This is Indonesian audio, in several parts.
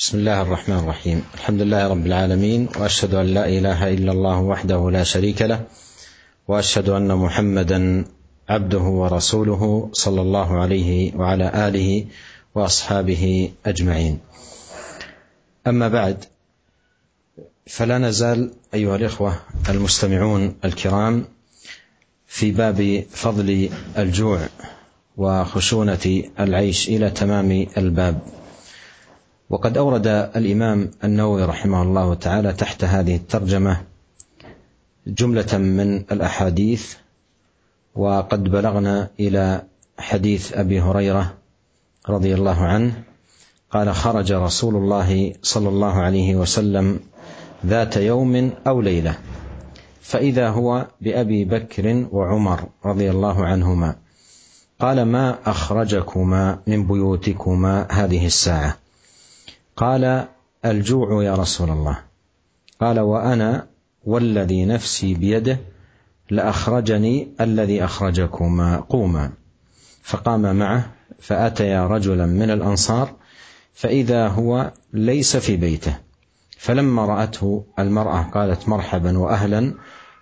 بسم الله الرحمن الرحيم. الحمد لله رب العالمين وأشهد أن لا إله إلا الله وحده لا شريك له وأشهد أن محمدا عبده ورسوله صلى الله عليه وعلى آله وأصحابه أجمعين. أما بعد فلا نزال أيها الإخوة المستمعون الكرام في باب فضل الجوع وخشونة العيش إلى تمام الباب. وقد أورد الإمام النووي رحمه الله تعالى تحت هذه الترجمة جملة من الأحاديث وقد بلغنا إلى حديث أبي هريرة رضي الله عنه قال خرج رسول الله صلى الله عليه وسلم ذات يوم أو ليلة فإذا هو بأبي بكر وعمر رضي الله عنهما قال ما أخرجكما من بيوتكما هذه الساعة؟ قال الجوع يا رسول الله. قال وأنا والذي نفسي بيده لأخرجني الذي أخرجكما قوما. فقام معه فأتيا رجلا من الأنصار فإذا هو ليس في بيته. فلما رأته المرأة قالت مرحبا وأهلا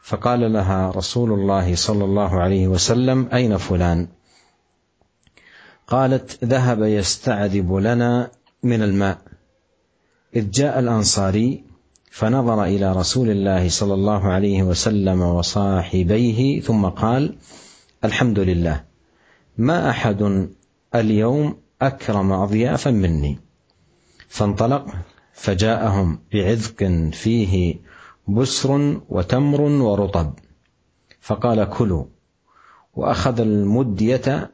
فقال لها رسول الله صلى الله عليه وسلم أين فلان؟ قالت ذهب يستعذب لنا من الماء. إذ جاء الأنصاري فنظر إلى رسول الله صلى الله عليه وسلم وصاحبيه ثم قال: الحمد لله ما أحد اليوم أكرم أضيافا مني. فانطلق فجاءهم بعذق فيه بسر وتمر ورطب. فقال كلوا. وأخذ المدية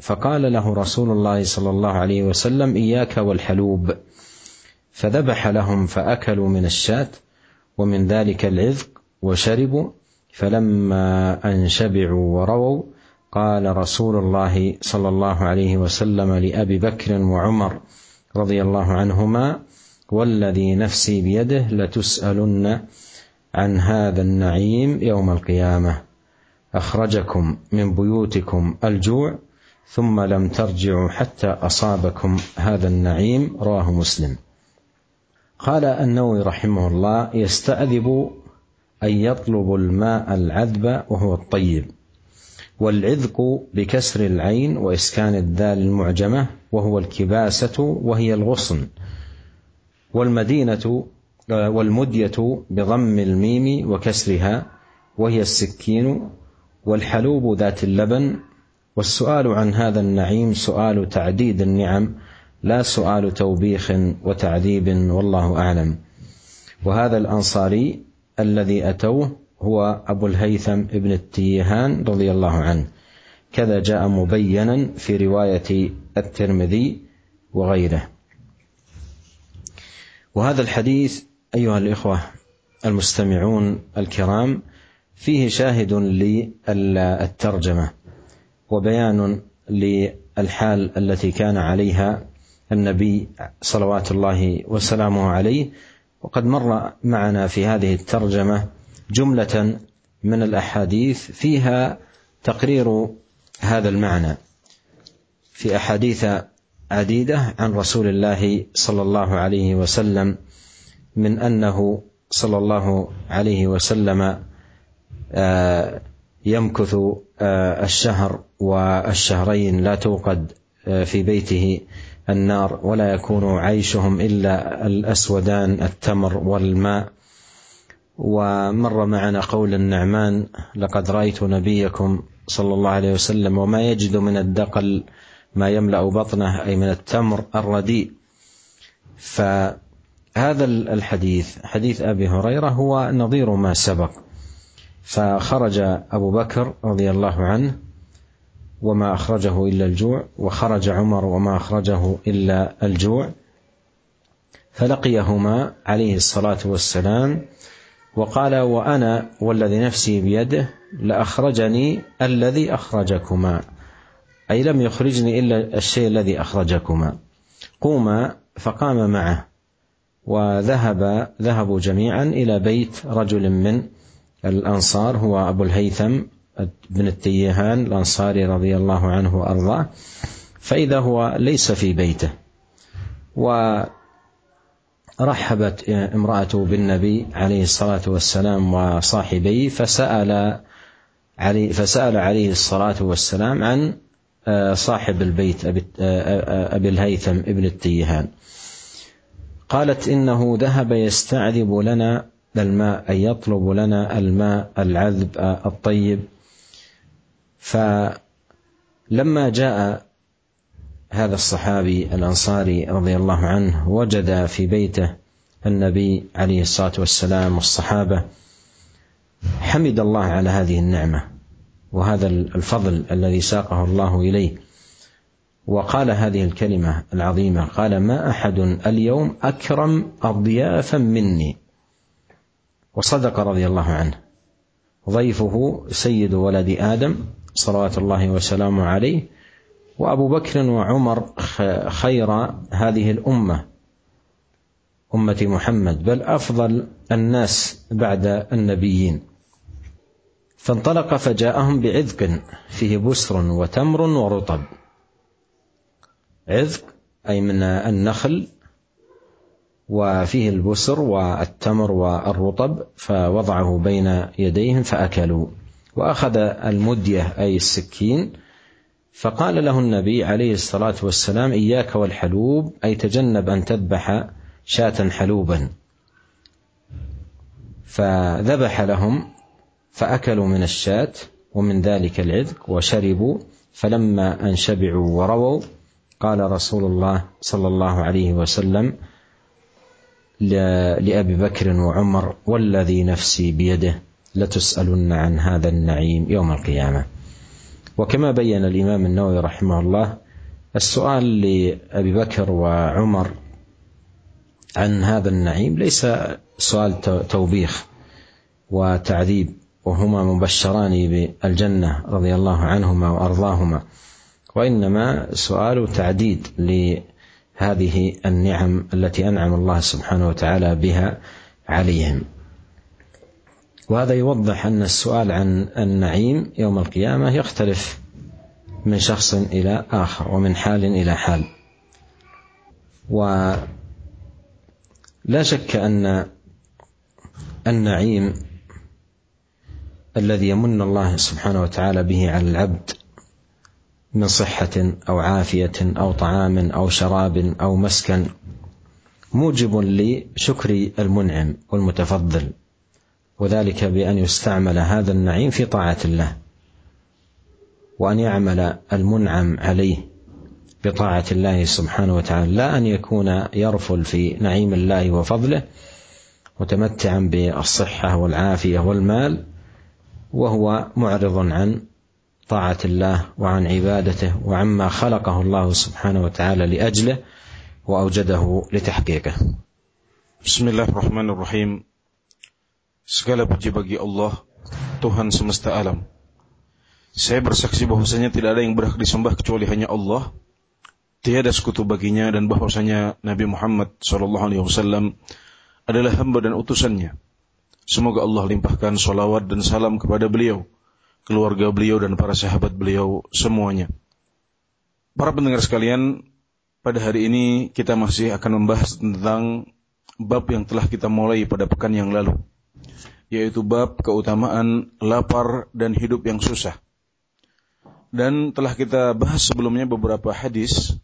فقال له رسول الله صلى الله عليه وسلم إياك والحلوب. فذبح لهم فأكلوا من الشاة ومن ذلك العذق وشربوا فلما أن شبعوا ورووا قال رسول الله صلى الله عليه وسلم لأبي بكر وعمر رضي الله عنهما والذي نفسي بيده لتسألن عن هذا النعيم يوم القيامة. أخرجكم من بيوتكم الجوع ثم لم ترجعوا حتى أصابكم هذا النعيم رواه مسلم. قال النووي رحمه الله يستأذب أن يطلب الماء العذب وهو الطيب والعذق بكسر العين وإسكان الدال المعجمة وهو الكباسة وهي الغصن والمدينة والمدية بضم الميم وكسرها وهي السكين والحلوب ذات اللبن والسؤال عن هذا النعيم سؤال تعديد النعم لا سؤال توبيخ وتعذيب والله أعلم. وهذا الأنصاري الذي أتوه هو أبو الهيثم ابن التيهان رضي الله عنه. كذا جاء مبينا في رواية الترمذي وغيره. وهذا الحديث أيها الإخوة المستمعون الكرام فيه شاهد للترجمة وبيان للحال التي كان عليها النبي صلوات الله وسلامه عليه وقد مر معنا في هذه الترجمة جملة من الأحاديث فيها تقرير هذا المعنى. في أحاديث عديدة عن رسول الله صلى الله عليه وسلم من أنه صلى الله عليه وسلم يمكث الشهر والشهرين لا توقد في بيته. النار ولا يكون عيشهم إلا الأسودان التمر والماء. ومر معنا قول النعمان لقد رأيت نبيكم صلى الله عليه وسلم وما يجد من الدقل ما يملأ بطنه أي من التمر الرديء. فهذا الحديث حديث أبي هريرة هو نظير ما سبق. فخرج أبو بكر رضي الله عنه وما أخرجه إلا الجوع وخرج عمر وما أخرجه إلا الجوع. فلقيهما عليه الصلاة والسلام وقال وأنا والذي نفسي بيده لأخرجني الذي أخرجكما. أي لم يخرجني إلا الشيء الذي أخرجكما. قوما فقام معه وذهب ذهبوا جميعا إلى بيت رجل من الأنصار هو أبو الهيثم بن التيهان الأنصاري رضي الله عنه وأرضاه فإذا هو ليس في بيته. رحبت امرأته بالنبي عليه الصلاة والسلام وصاحبيه فسأل علي فسأل عليه الصلاة والسلام عن صاحب البيت أبي الهيثم ابن التيهان. قالت إنه ذهب يستعذب لنا الماء أي يطلب لنا الماء العذب الطيب. فلما جاء هذا الصحابي الأنصاري رضي الله عنه وجد في بيته النبي عليه الصلاة والسلام والصحابة. حمد الله على هذه النعمة وهذا الفضل الذي ساقه الله إليه. وقال هذه الكلمة العظيمة قال ما أحد اليوم أكرم أضيافا مني. وصدق رضي الله عنه. ضيفه سيد ولد آدم. صلوات الله وسلامه عليه. وأبو بكر وعمر خير هذه الأمة أمة محمد بل أفضل الناس بعد النبيين. فانطلق فجاءهم بعذق فيه بسر وتمر ورطب. عذق أي من النخل وفيه البسر والتمر والرطب فوضعه بين يديهم فأكلوا. وأخذ المدية أي السكين فقال له النبي عليه الصلاة والسلام إياك والحلوب أي تجنب أن تذبح شاة حلوبا. فذبح لهم فأكلوا من الشاة ومن ذلك العذق وشربوا فلما أن شبعوا ورووا قال رسول الله صلى الله عليه وسلم لأبي بكر وعمر والذي نفسي بيده. لتسألن عن هذا النعيم يوم القيامة. وكما بين الإمام النووي رحمه الله السؤال لأبي بكر وعمر عن هذا النعيم ليس سؤال توبيخ وتعذيب وهما مبشران بالجنة رضي الله عنهما وأرضاهما وإنما سؤال تعديد لهذه النعم التي أنعم الله سبحانه وتعالى بها عليهم. وهذا يوضح أن السؤال عن النعيم يوم القيامة يختلف من شخص إلى آخر ومن حال إلى حال. ولا شك أن النعيم الذي يمن الله سبحانه وتعالى به على العبد من صحة أو عافية أو طعام أو شراب أو مسكن موجب لشكر المنعم والمتفضل. وذلك بأن يستعمل هذا النعيم في طاعة الله وأن يعمل المنعم عليه بطاعة الله سبحانه وتعالى. لا أن يكون يرفل في نعيم الله وفضله متمتعا بالصحة والعافية والمال وهو معرض عن طاعة الله وعن عبادته وعما خلقه الله سبحانه وتعالى لأجله وأوجده لتحقيقه. بسم الله الرحمن الرحيم. Segala puji bagi Allah, Tuhan semesta alam. Saya bersaksi bahwasanya tidak ada yang berhak disembah kecuali hanya Allah. Tiada sekutu baginya dan bahwasanya Nabi Muhammad SAW adalah hamba dan utusannya. Semoga Allah limpahkan salawat dan salam kepada beliau, keluarga beliau dan para sahabat beliau semuanya. Para pendengar sekalian, pada hari ini kita masih akan membahas tentang bab yang telah kita mulai pada pekan yang lalu yaitu bab keutamaan lapar dan hidup yang susah. Dan telah kita bahas sebelumnya beberapa hadis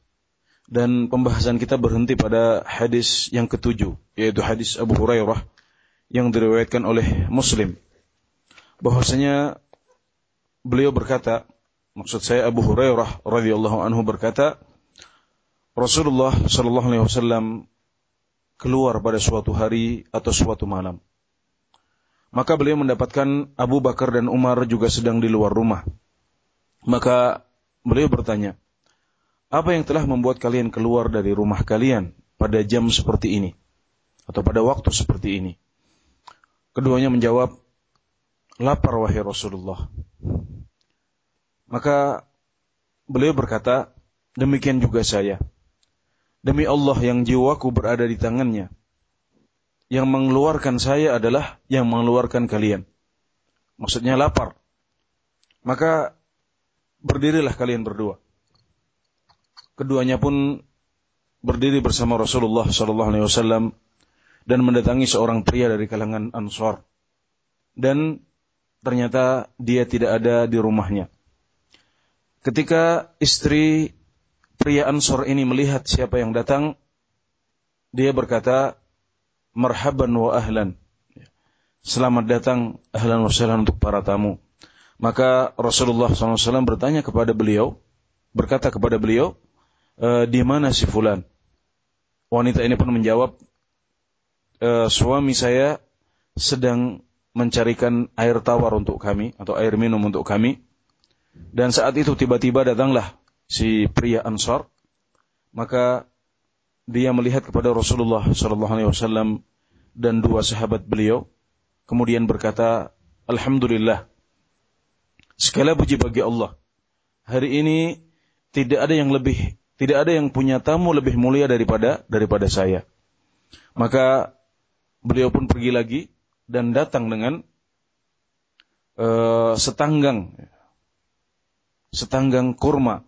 dan pembahasan kita berhenti pada hadis yang ketujuh, yaitu hadis Abu Hurairah yang diriwayatkan oleh Muslim. Bahwasanya beliau berkata, maksud saya Abu Hurairah radhiyallahu anhu berkata, Rasulullah sallallahu alaihi wasallam keluar pada suatu hari atau suatu malam maka beliau mendapatkan Abu Bakar dan Umar juga sedang di luar rumah. Maka beliau bertanya, apa yang telah membuat kalian keluar dari rumah kalian pada jam seperti ini? Atau pada waktu seperti ini? Keduanya menjawab, lapar wahai Rasulullah. Maka beliau berkata, demikian juga saya. Demi Allah yang jiwaku berada di tangannya yang mengeluarkan saya adalah yang mengeluarkan kalian. Maksudnya lapar. Maka berdirilah kalian berdua. Keduanya pun berdiri bersama Rasulullah sallallahu alaihi wasallam dan mendatangi seorang pria dari kalangan Ansor. Dan ternyata dia tidak ada di rumahnya. Ketika istri pria Ansor ini melihat siapa yang datang, dia berkata, "Marhaban wa ahlan." Selamat datang ahlan wa sahlan untuk para tamu. Maka Rasulullah SAW bertanya kepada beliau, berkata kepada beliau, e, di mana si fulan? Wanita ini pun menjawab, e, suami saya sedang mencarikan air tawar untuk kami atau air minum untuk kami. Dan saat itu tiba-tiba datanglah si pria Ansar, maka dia melihat kepada Rasulullah SAW dan dua sahabat beliau, kemudian berkata, Alhamdulillah, Segala puji bagi Allah. Hari ini tidak ada yang lebih, tidak ada yang punya tamu lebih mulia daripada daripada saya. Maka beliau pun pergi lagi dan datang dengan uh, setanggang setanggang kurma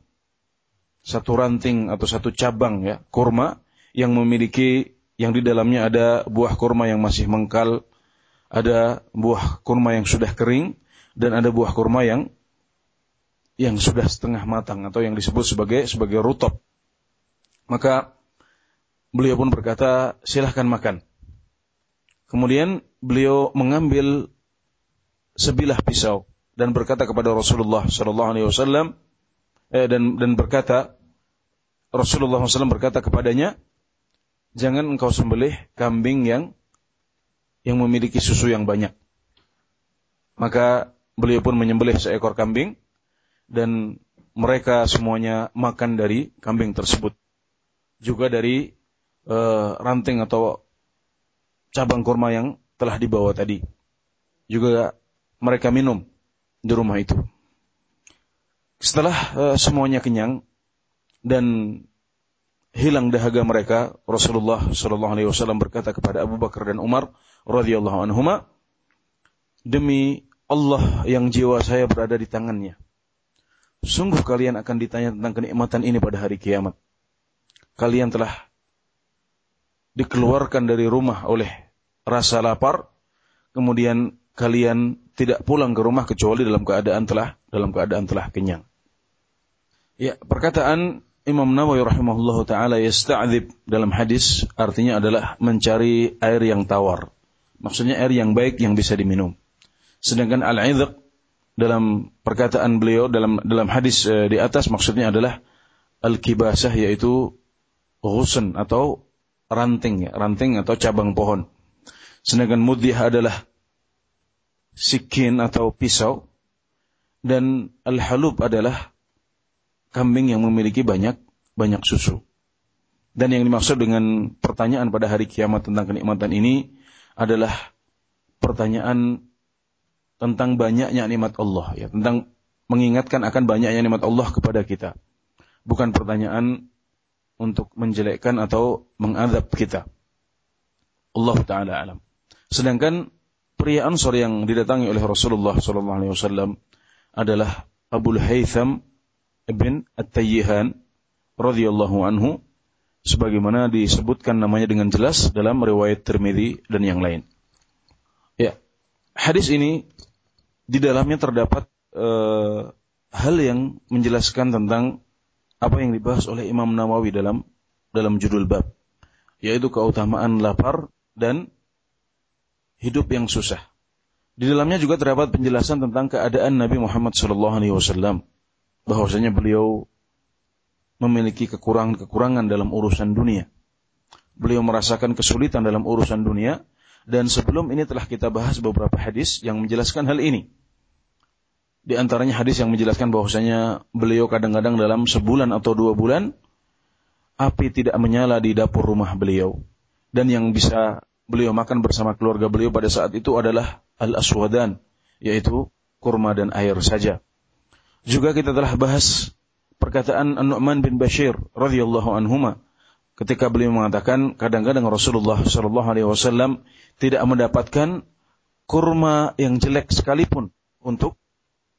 satu ranting atau satu cabang ya kurma yang memiliki yang di dalamnya ada buah kurma yang masih mengkal, ada buah kurma yang sudah kering, dan ada buah kurma yang yang sudah setengah matang atau yang disebut sebagai sebagai rutop. Maka beliau pun berkata, silahkan makan. Kemudian beliau mengambil sebilah pisau dan berkata kepada Rasulullah Shallallahu Alaihi Wasallam eh, dan dan berkata Rasulullah SAW berkata kepadanya, jangan engkau sembelih kambing yang yang memiliki susu yang banyak. Maka beliau pun menyembelih seekor kambing dan mereka semuanya makan dari kambing tersebut. Juga dari uh, ranting atau cabang kurma yang telah dibawa tadi. Juga mereka minum di rumah itu. Setelah uh, semuanya kenyang dan hilang dahaga mereka, Rasulullah Shallallahu Alaihi Wasallam berkata kepada Abu Bakar dan Umar radhiyallahu anhuma, demi Allah yang jiwa saya berada di tangannya. Sungguh kalian akan ditanya tentang kenikmatan ini pada hari kiamat. Kalian telah dikeluarkan dari rumah oleh rasa lapar, kemudian kalian tidak pulang ke rumah kecuali dalam keadaan telah dalam keadaan telah kenyang. Ya, perkataan Imam Nawawi rahimahullahu taala yasta'dzib dalam hadis artinya adalah mencari air yang tawar. Maksudnya air yang baik yang bisa diminum. Sedangkan al-idhq dalam perkataan beliau dalam dalam hadis e, di atas maksudnya adalah al-kibasah yaitu ghusn atau ranting ya, ranting atau cabang pohon. Sedangkan mudhih adalah sikin atau pisau dan al-halub adalah kambing yang memiliki banyak banyak susu. Dan yang dimaksud dengan pertanyaan pada hari kiamat tentang kenikmatan ini adalah pertanyaan tentang banyaknya nikmat Allah ya, tentang mengingatkan akan banyaknya nikmat Allah kepada kita. Bukan pertanyaan untuk menjelekkan atau mengadab kita. Allah taala alam. Sedangkan pria Ansor yang didatangi oleh Rasulullah sallallahu alaihi wasallam adalah Abu Haytham ibn At-Tayyihan radhiyallahu anhu sebagaimana disebutkan namanya dengan jelas dalam riwayat Tirmidzi dan yang lain. Ya. Hadis ini di dalamnya terdapat uh, hal yang menjelaskan tentang apa yang dibahas oleh Imam Nawawi dalam dalam judul bab yaitu keutamaan lapar dan hidup yang susah. Di dalamnya juga terdapat penjelasan tentang keadaan Nabi Muhammad SAW bahwasanya beliau memiliki kekurangan-kekurangan dalam urusan dunia. Beliau merasakan kesulitan dalam urusan dunia dan sebelum ini telah kita bahas beberapa hadis yang menjelaskan hal ini. Di antaranya hadis yang menjelaskan bahwasanya beliau kadang-kadang dalam sebulan atau dua bulan api tidak menyala di dapur rumah beliau. Dan yang bisa beliau makan bersama keluarga beliau pada saat itu adalah al-aswadan, yaitu kurma dan air saja. Juga kita telah bahas perkataan An-Nu'man bin Bashir radhiyallahu anhuma ketika beliau mengatakan kadang-kadang Rasulullah Shallallahu Alaihi Wasallam tidak mendapatkan kurma yang jelek sekalipun untuk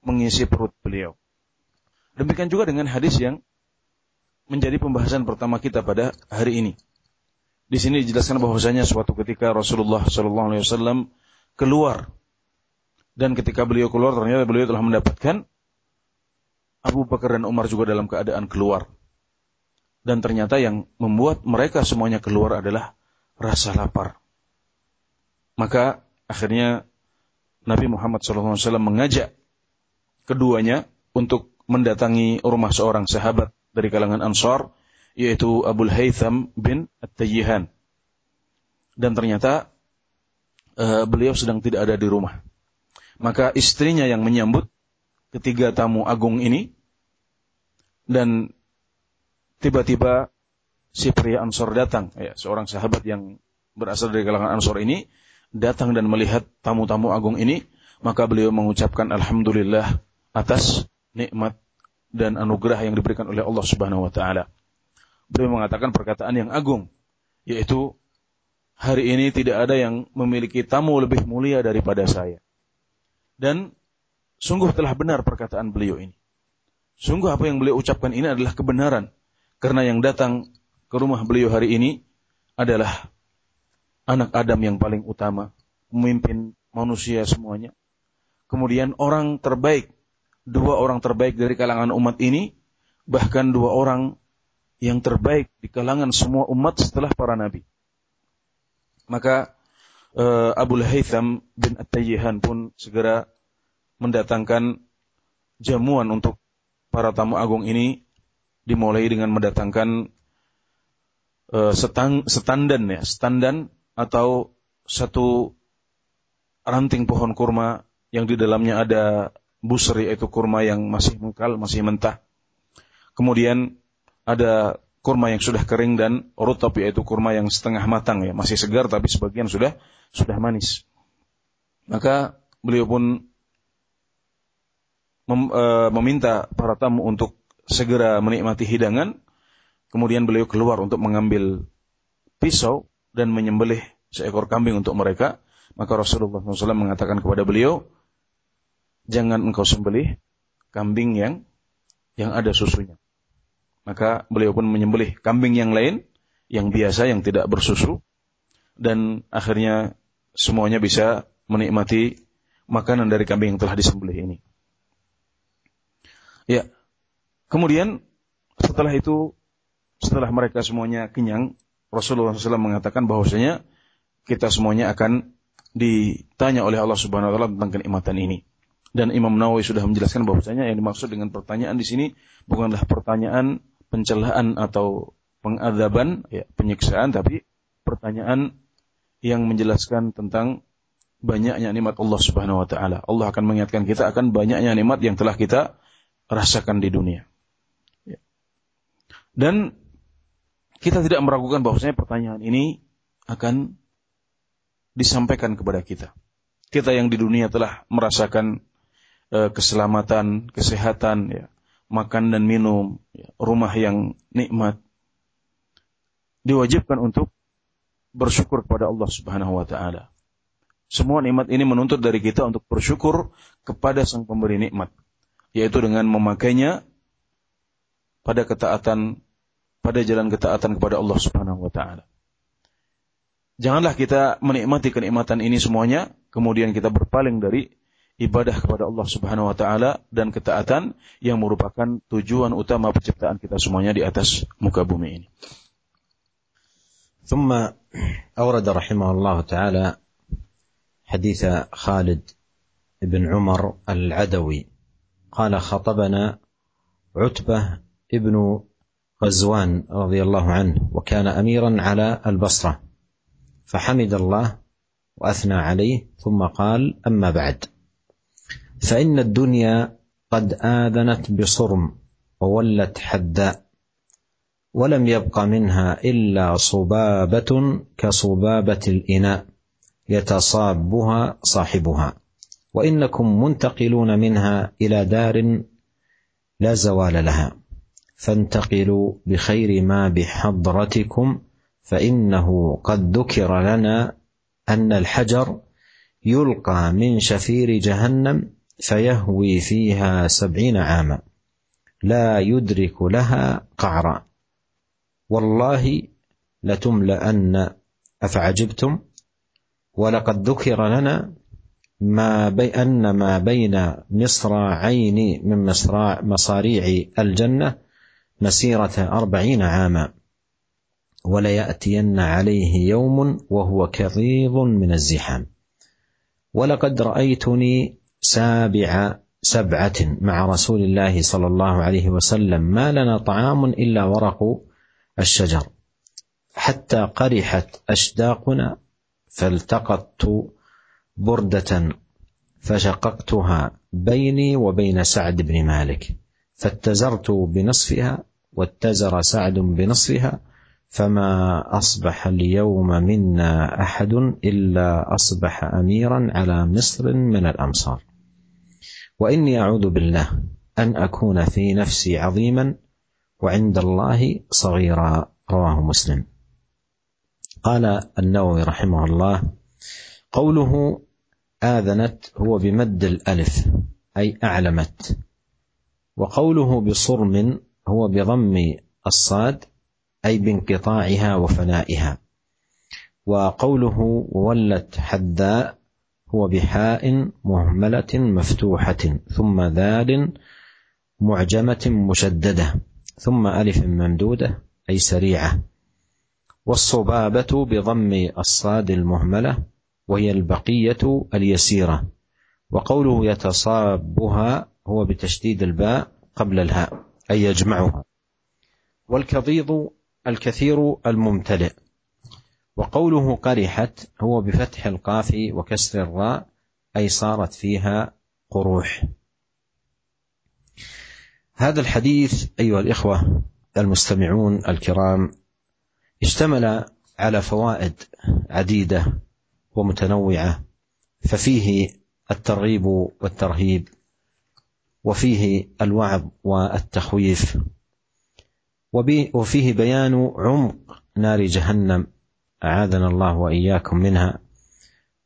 mengisi perut beliau. Demikian juga dengan hadis yang menjadi pembahasan pertama kita pada hari ini. Di sini dijelaskan bahwasanya suatu ketika Rasulullah Shallallahu Alaihi Wasallam keluar dan ketika beliau keluar ternyata beliau telah mendapatkan Abu Bakar dan Umar juga dalam keadaan keluar. Dan ternyata yang membuat mereka semuanya keluar adalah rasa lapar. Maka akhirnya Nabi Muhammad SAW mengajak keduanya untuk mendatangi rumah seorang sahabat dari kalangan Ansar yaitu Abu Haytham bin At-Tayyihan. Dan ternyata uh, beliau sedang tidak ada di rumah. Maka istrinya yang menyambut ketiga tamu agung ini. Dan tiba-tiba si pria Ansor datang, ya, seorang sahabat yang berasal dari kalangan Ansor ini datang dan melihat tamu-tamu agung ini, maka beliau mengucapkan alhamdulillah atas nikmat dan anugerah yang diberikan oleh Allah Subhanahu wa taala. Beliau mengatakan perkataan yang agung, yaitu hari ini tidak ada yang memiliki tamu lebih mulia daripada saya. Dan sungguh telah benar perkataan beliau ini. Sungguh apa yang beliau ucapkan ini adalah kebenaran. Karena yang datang ke rumah beliau hari ini adalah anak Adam yang paling utama, memimpin manusia semuanya. Kemudian orang terbaik, dua orang terbaik dari kalangan umat ini, bahkan dua orang yang terbaik di kalangan semua umat setelah para nabi. Maka uh, Abu Haytham bin At-Tayyihan pun segera mendatangkan jamuan untuk para tamu agung ini dimulai dengan mendatangkan uh, setang, setandan ya, setandan atau satu ranting pohon kurma yang di dalamnya ada busri yaitu kurma yang masih mengkal, masih mentah. Kemudian ada kurma yang sudah kering dan rutab yaitu kurma yang setengah matang ya, masih segar tapi sebagian sudah sudah manis. Maka beliau pun mem, e, meminta para tamu untuk segera menikmati hidangan. Kemudian beliau keluar untuk mengambil pisau dan menyembelih seekor kambing untuk mereka. Maka Rasulullah SAW mengatakan kepada beliau, jangan engkau sembelih kambing yang yang ada susunya. Maka beliau pun menyembelih kambing yang lain, yang biasa, yang tidak bersusu. Dan akhirnya semuanya bisa menikmati makanan dari kambing yang telah disembelih ini. Ya. Kemudian setelah itu, setelah mereka semuanya kenyang, Rasulullah SAW mengatakan bahwasanya kita semuanya akan ditanya oleh Allah Subhanahu wa taala tentang kenikmatan ini. Dan Imam Nawawi sudah menjelaskan bahwasanya yang dimaksud dengan pertanyaan di sini bukanlah pertanyaan pencelaan atau pengadaban, ya, penyiksaan, tapi pertanyaan yang menjelaskan tentang banyaknya nikmat Allah Subhanahu wa taala. Allah akan mengingatkan kita akan banyaknya nikmat yang telah kita rasakan di dunia. Ya. Dan kita tidak meragukan bahwasanya pertanyaan ini akan disampaikan kepada kita. Kita yang di dunia telah merasakan uh, keselamatan, kesehatan, ya, makan dan minum, ya, rumah yang nikmat, diwajibkan untuk bersyukur kepada Allah Subhanahu wa taala. Semua nikmat ini menuntut dari kita untuk bersyukur kepada Sang Pemberi nikmat, yaitu dengan memakainya pada ketaatan pada jalan ketaatan kepada Allah Subhanahu wa taala. Janganlah kita menikmati kenikmatan ini semuanya kemudian kita berpaling dari ibadah kepada Allah Subhanahu wa taala dan ketaatan yang merupakan tujuan utama penciptaan kita semuanya di atas muka bumi ini. ثم أورد رحمه الله تعالى حديث خالد بن عمر العدوي قال خطبنا عتبة ابن غزوان رضي الله عنه وكان أميرا على البصرة فحمد الله وأثنى عليه ثم قال أما بعد فإن الدنيا قد آذنت بصرم وولت حداء ولم يبق منها إلا صبابة كصبابة الإناء يتصابها صاحبها. وإنكم منتقلون منها إلى دار لا زوال لها. فانتقلوا بخير ما بحضرتكم فإنه قد ذكر لنا أن الحجر يلقى من شفير جهنم فيهوي فيها سبعين عاما. لا يدرك لها قعرا. والله لتملأن أفعجبتم ولقد ذكر لنا ما بي أن ما بين مصراعين من مصراع مصاريع الجنة مسيرة أربعين عاما وليأتين عليه يوم وهو كظيظ من الزحام. ولقد رأيتني سابع سبعة مع رسول الله صلى الله عليه وسلم ما لنا طعام إلا ورق الشجر. حتى قرحت أشداقنا فالتقطت بردة فشققتها بيني وبين سعد بن مالك فاتزرت بنصفها واتزر سعد بنصفها فما أصبح اليوم منا أحد إلا أصبح أميرا على مصر من الأمصار. وإني أعوذ بالله أن أكون في نفسي عظيما وعند الله صغيرا رواه مسلم. قال النووي رحمه الله قوله آذنت هو بمد الألف أي أعلمت. وقوله بصرم هو بضم الصاد أي بانقطاعها وفنائها. وقوله ولت حداء هو بحاء مهملة مفتوحة ثم ذال معجمة مشددة ثم ألف ممدودة أي سريعة. والصبابة بضم الصاد المهملة وهي البقية اليسيرة وقوله يتصابها هو بتشديد الباء قبل الهاء أي يجمعها. والكظيظ الكثير الممتلئ وقوله قرحت هو بفتح القاف وكسر الراء أي صارت فيها قروح. هذا الحديث أيها الإخوة المستمعون الكرام اشتمل على فوائد عديدة. ومتنوعة ففيه الترغيب والترهيب وفيه الوعظ والتخويف وفيه بيان عمق نار جهنم أعاذنا الله وإياكم منها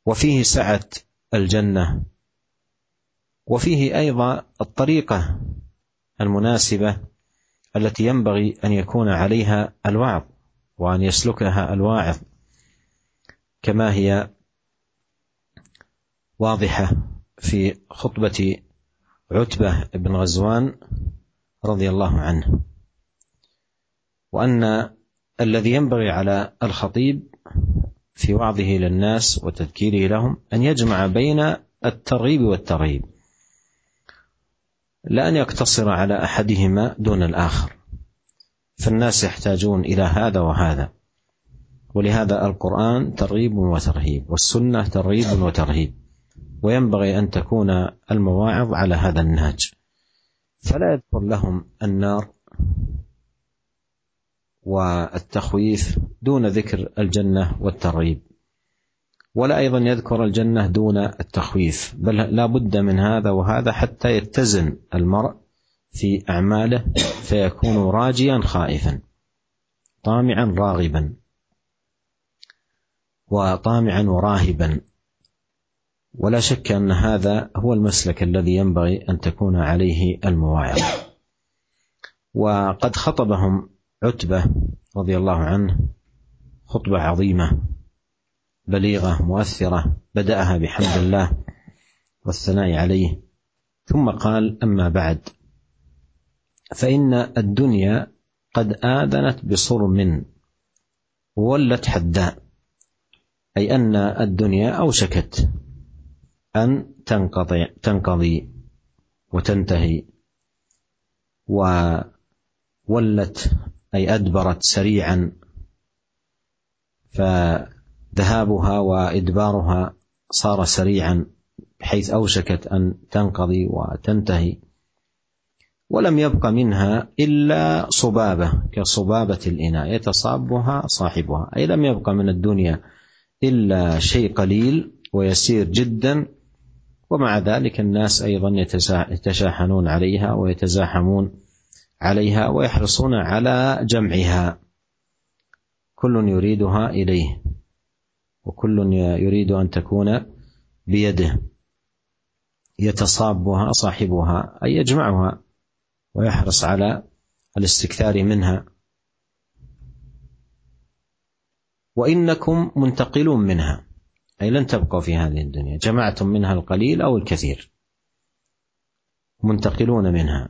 وفيه سعة الجنة وفيه أيضا الطريقة المناسبة التي ينبغي أن يكون عليها الوعظ وأن يسلكها الواعظ كما هي واضحة في خطبة عتبة بن غزوان رضي الله عنه وأن الذي ينبغي على الخطيب في وعظه للناس وتذكيره لهم أن يجمع بين الترغيب والترهيب لا أن يقتصر على أحدهما دون الآخر فالناس يحتاجون إلى هذا وهذا ولهذا القرآن ترغيب وترهيب والسنة ترغيب وترهيب. وينبغي أن تكون المواعظ على هذا النهج. فلا يذكر لهم النار والتخويف دون ذكر الجنة والترغيب. ولا أيضا يذكر الجنة دون التخويف. بل لا بد من هذا وهذا حتى يتزن المرء في أعماله فيكون راجيا خائفا طامعا راغبا وطامعا وراهبا. ولا شك أن هذا هو المسلك الذي ينبغي أن تكون عليه المواعظ. وقد خطبهم عتبة رضي الله عنه خطبة عظيمة بليغة مؤثرة بدأها بحمد الله والثناء عليه. ثم قال أما بعد فإن الدنيا قد آذنت بصرم وولت حداء أي أن الدنيا أوشكت. أن تنقضي تنقضي وتنتهي. وولت أي أدبرت سريعا فذهابها وإدبارها صار سريعا بحيث أوشكت أن تنقضي وتنتهي. ولم يبق منها إلا صبابة كصبابة الإناء يتصابها صاحبها. أي لم يبق من الدنيا إلا شيء قليل ويسير جدا ومع ذلك الناس أيضا يتشاحنون عليها ويتزاحمون عليها ويحرصون على جمعها. كل يريدها إليه وكل يريد أن تكون بيده. يتصابها صاحبها أي يجمعها ويحرص على الاستكثار منها. وإنكم منتقلون منها. أي لن تبقوا في هذه الدنيا. جمعتم منها القليل أو الكثير. منتقلون منها.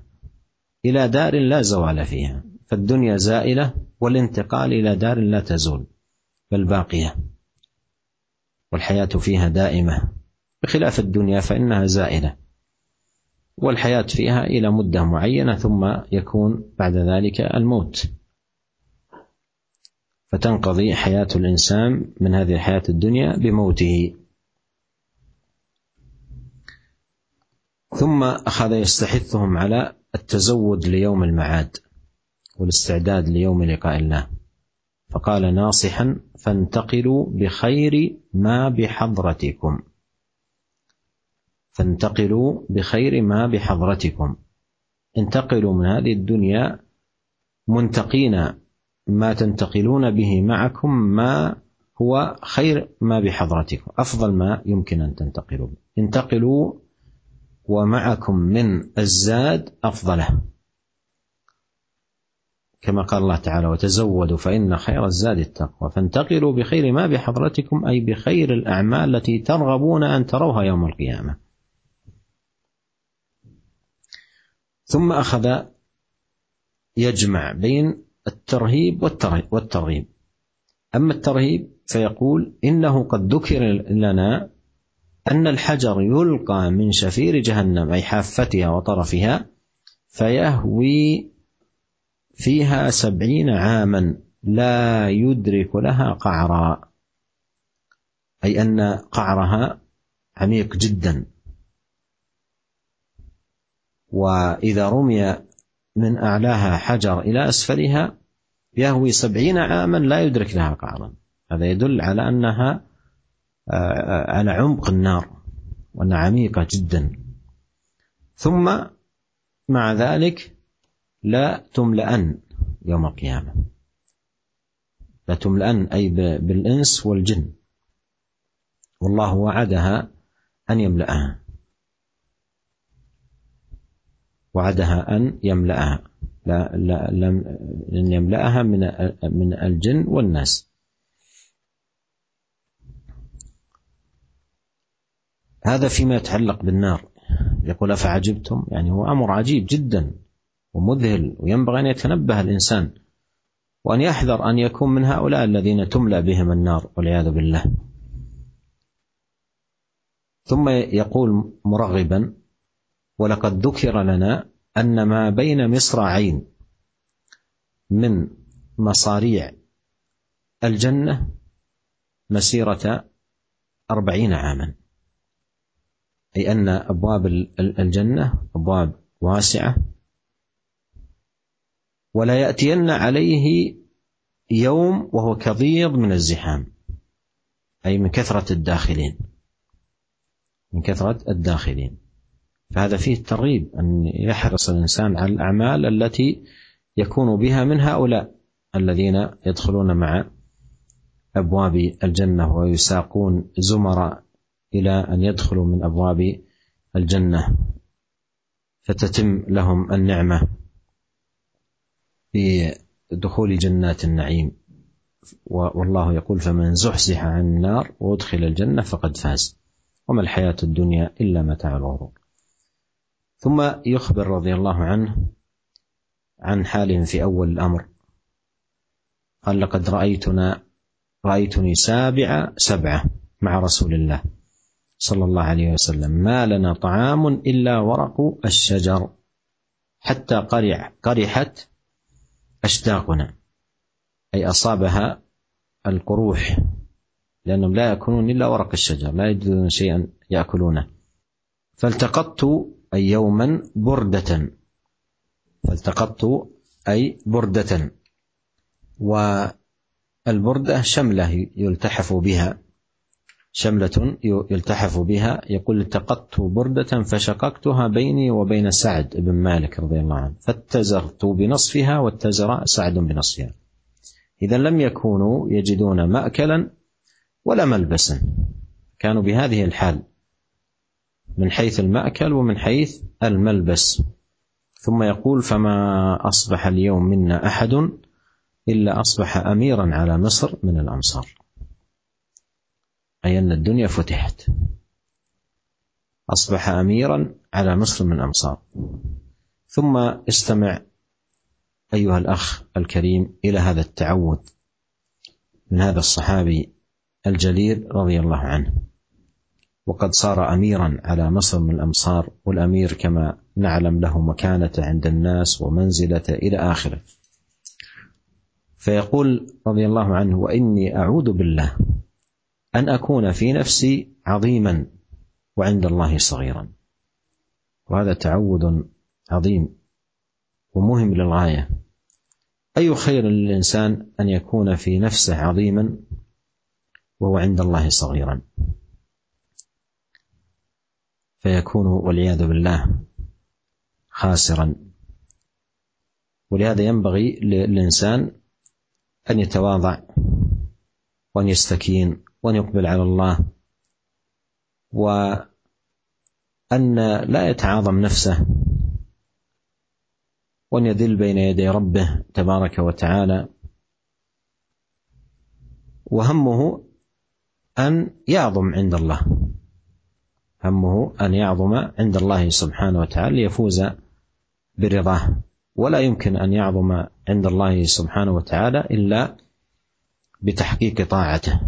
إلى دار لا زوال فيها. فالدنيا زائلة والانتقال إلى دار لا تزول. بل باقية والحياة فيها دائمة. بخلاف الدنيا فإنها زائلة. والحياة فيها إلى مدة معينة ثم يكون بعد ذلك الموت. فتنقضي حياة الإنسان من هذه الحياة الدنيا بموته. ثم أخذ يستحثهم على التزود ليوم المعاد والاستعداد ليوم لقاء الله. فقال ناصحا فانتقلوا بخير ما بحضرتكم. فانتقلوا بخير ما بحضرتكم. انتقلوا من هذه الدنيا منتقين ما تنتقلون به معكم ما هو خير ما بحضرتكم. أفضل ما يمكن أن تنتقلوا انتقلوا ومعكم من الزاد أفضله. كما قال الله تعالى وتزودوا فإن خير الزاد التقوى. فانتقلوا بخير ما بحضرتكم أي بخير الأعمال التي ترغبون أن تروها يوم القيامة. ثم أخذ يجمع بين الترهيب والترغيب. أما الترهيب فيقول إنه قد ذكر لنا أن الحجر يلقى من شفير جهنم أي حافتها وطرفها فيهوي فيها سبعين عاما لا يدرك لها قعرا. أي أن قعرها عميق جدا. وإذا رمي من أعلاها حجر إلى أسفلها يهوي سبعين عاما لا يدرك لها قعرا هذا يدل على أنها آه، على عمق النار وأنها عميقة جدا. ثم مع ذلك لا تملأن يوم القيامة. لا تملأن أي بالإنس والجن. والله وعدها أن يملأها. وعدها أن يملأها. لا لا لم لن يملأها من من الجن والناس. هذا فيما يتعلق بالنار. يقول أفعجبتم؟ يعني هو أمر عجيب جدا ومذهل وينبغي أن يتنبه الإنسان وأن يحذر أن يكون من هؤلاء الذين تملأ بهم النار والعياذ بالله. ثم يقول مرغبا ولقد ذكر لنا أن ما بين مصراعين من مصاريع الجنة مسيرة أربعين عاما. أي أن أبواب الجنة أبواب واسعة. ولا يأتين عليه يوم وهو كضيض من الزحام. أي من كثرة الداخلين. من كثرة الداخلين. فهذا فيه الترغيب أن يحرص الإنسان على الأعمال التي يكون بها من هؤلاء الذين يدخلون مع أبواب الجنة ويساقون زمر إلى أن يدخلوا من أبواب الجنة فتتم لهم النعمة في دخول جنات النعيم. والله يقول فمن زحزح عن النار وأدخل الجنة فقد فاز وما الحياة الدنيا إلا متاع الغرور. ثم يخبر رضي الله عنه عن حالهم في أول الأمر. قال لقد رأيتنا رأيتني سابع سبعة مع رسول الله صلى الله عليه وسلم. ما لنا طعام إلا ورق الشجر حتى قرع قرحت أشداقنا. أي أصابها القروح لأنهم لا يأكلون إلا ورق الشجر لا يجدون شيئا يأكلونه. فالتقطت أي يوما بردة. فالتقطت أي بردة. والبردة شملة يلتحف بها. شملة يلتحف بها. يقول التقطت بردة فشققتها بيني وبين سعد بن مالك رضي الله عنه. فاتزرت بنصفها واتزر سعد بنصفها. إذا لم يكونوا يجدون مأكلا ولا ملبسا. كانوا بهذه الحال. من حيث المأكل ومن حيث الملبس. ثم يقول فما أصبح اليوم منا أحد إلا أصبح أميرا على مصر من الأمصار أي أن الدنيا فتحت. أصبح أميرا على مصر من الأمصار ثم استمع أيها الأخ الكريم إلى هذا التعود من هذا الصحابي الجليل رضي الله عنه. وقد صار اميرا على مصر من الأمصار والأمير كما نعلم له مكانة عند الناس ومنزلة إلى آخره. فيقول رضي الله عنه وإني أعوذ بالله أن أكون في نفسي عظيما وعند الله صغيرا. وهذا تعود عظيم ومهم للغاية. أي خير للإنسان أن يكون في نفسه عظيما وهو عند الله صغيرا؟ فيكون والعياذ بالله خاسرا. ولهذا ينبغي للإنسان أن يتواضع وأن يستكين وأن يقبل على الله وأن لا يتعاظم نفسه وأن يذل بين يدي ربه تبارك وتعالى. وهمه أن يعظم عند الله. همه أن يعظم عند الله سبحانه وتعالى ليفوز برضاه ولا يمكن أن يعظم عند الله سبحانه وتعالى إلا بتحقيق طاعته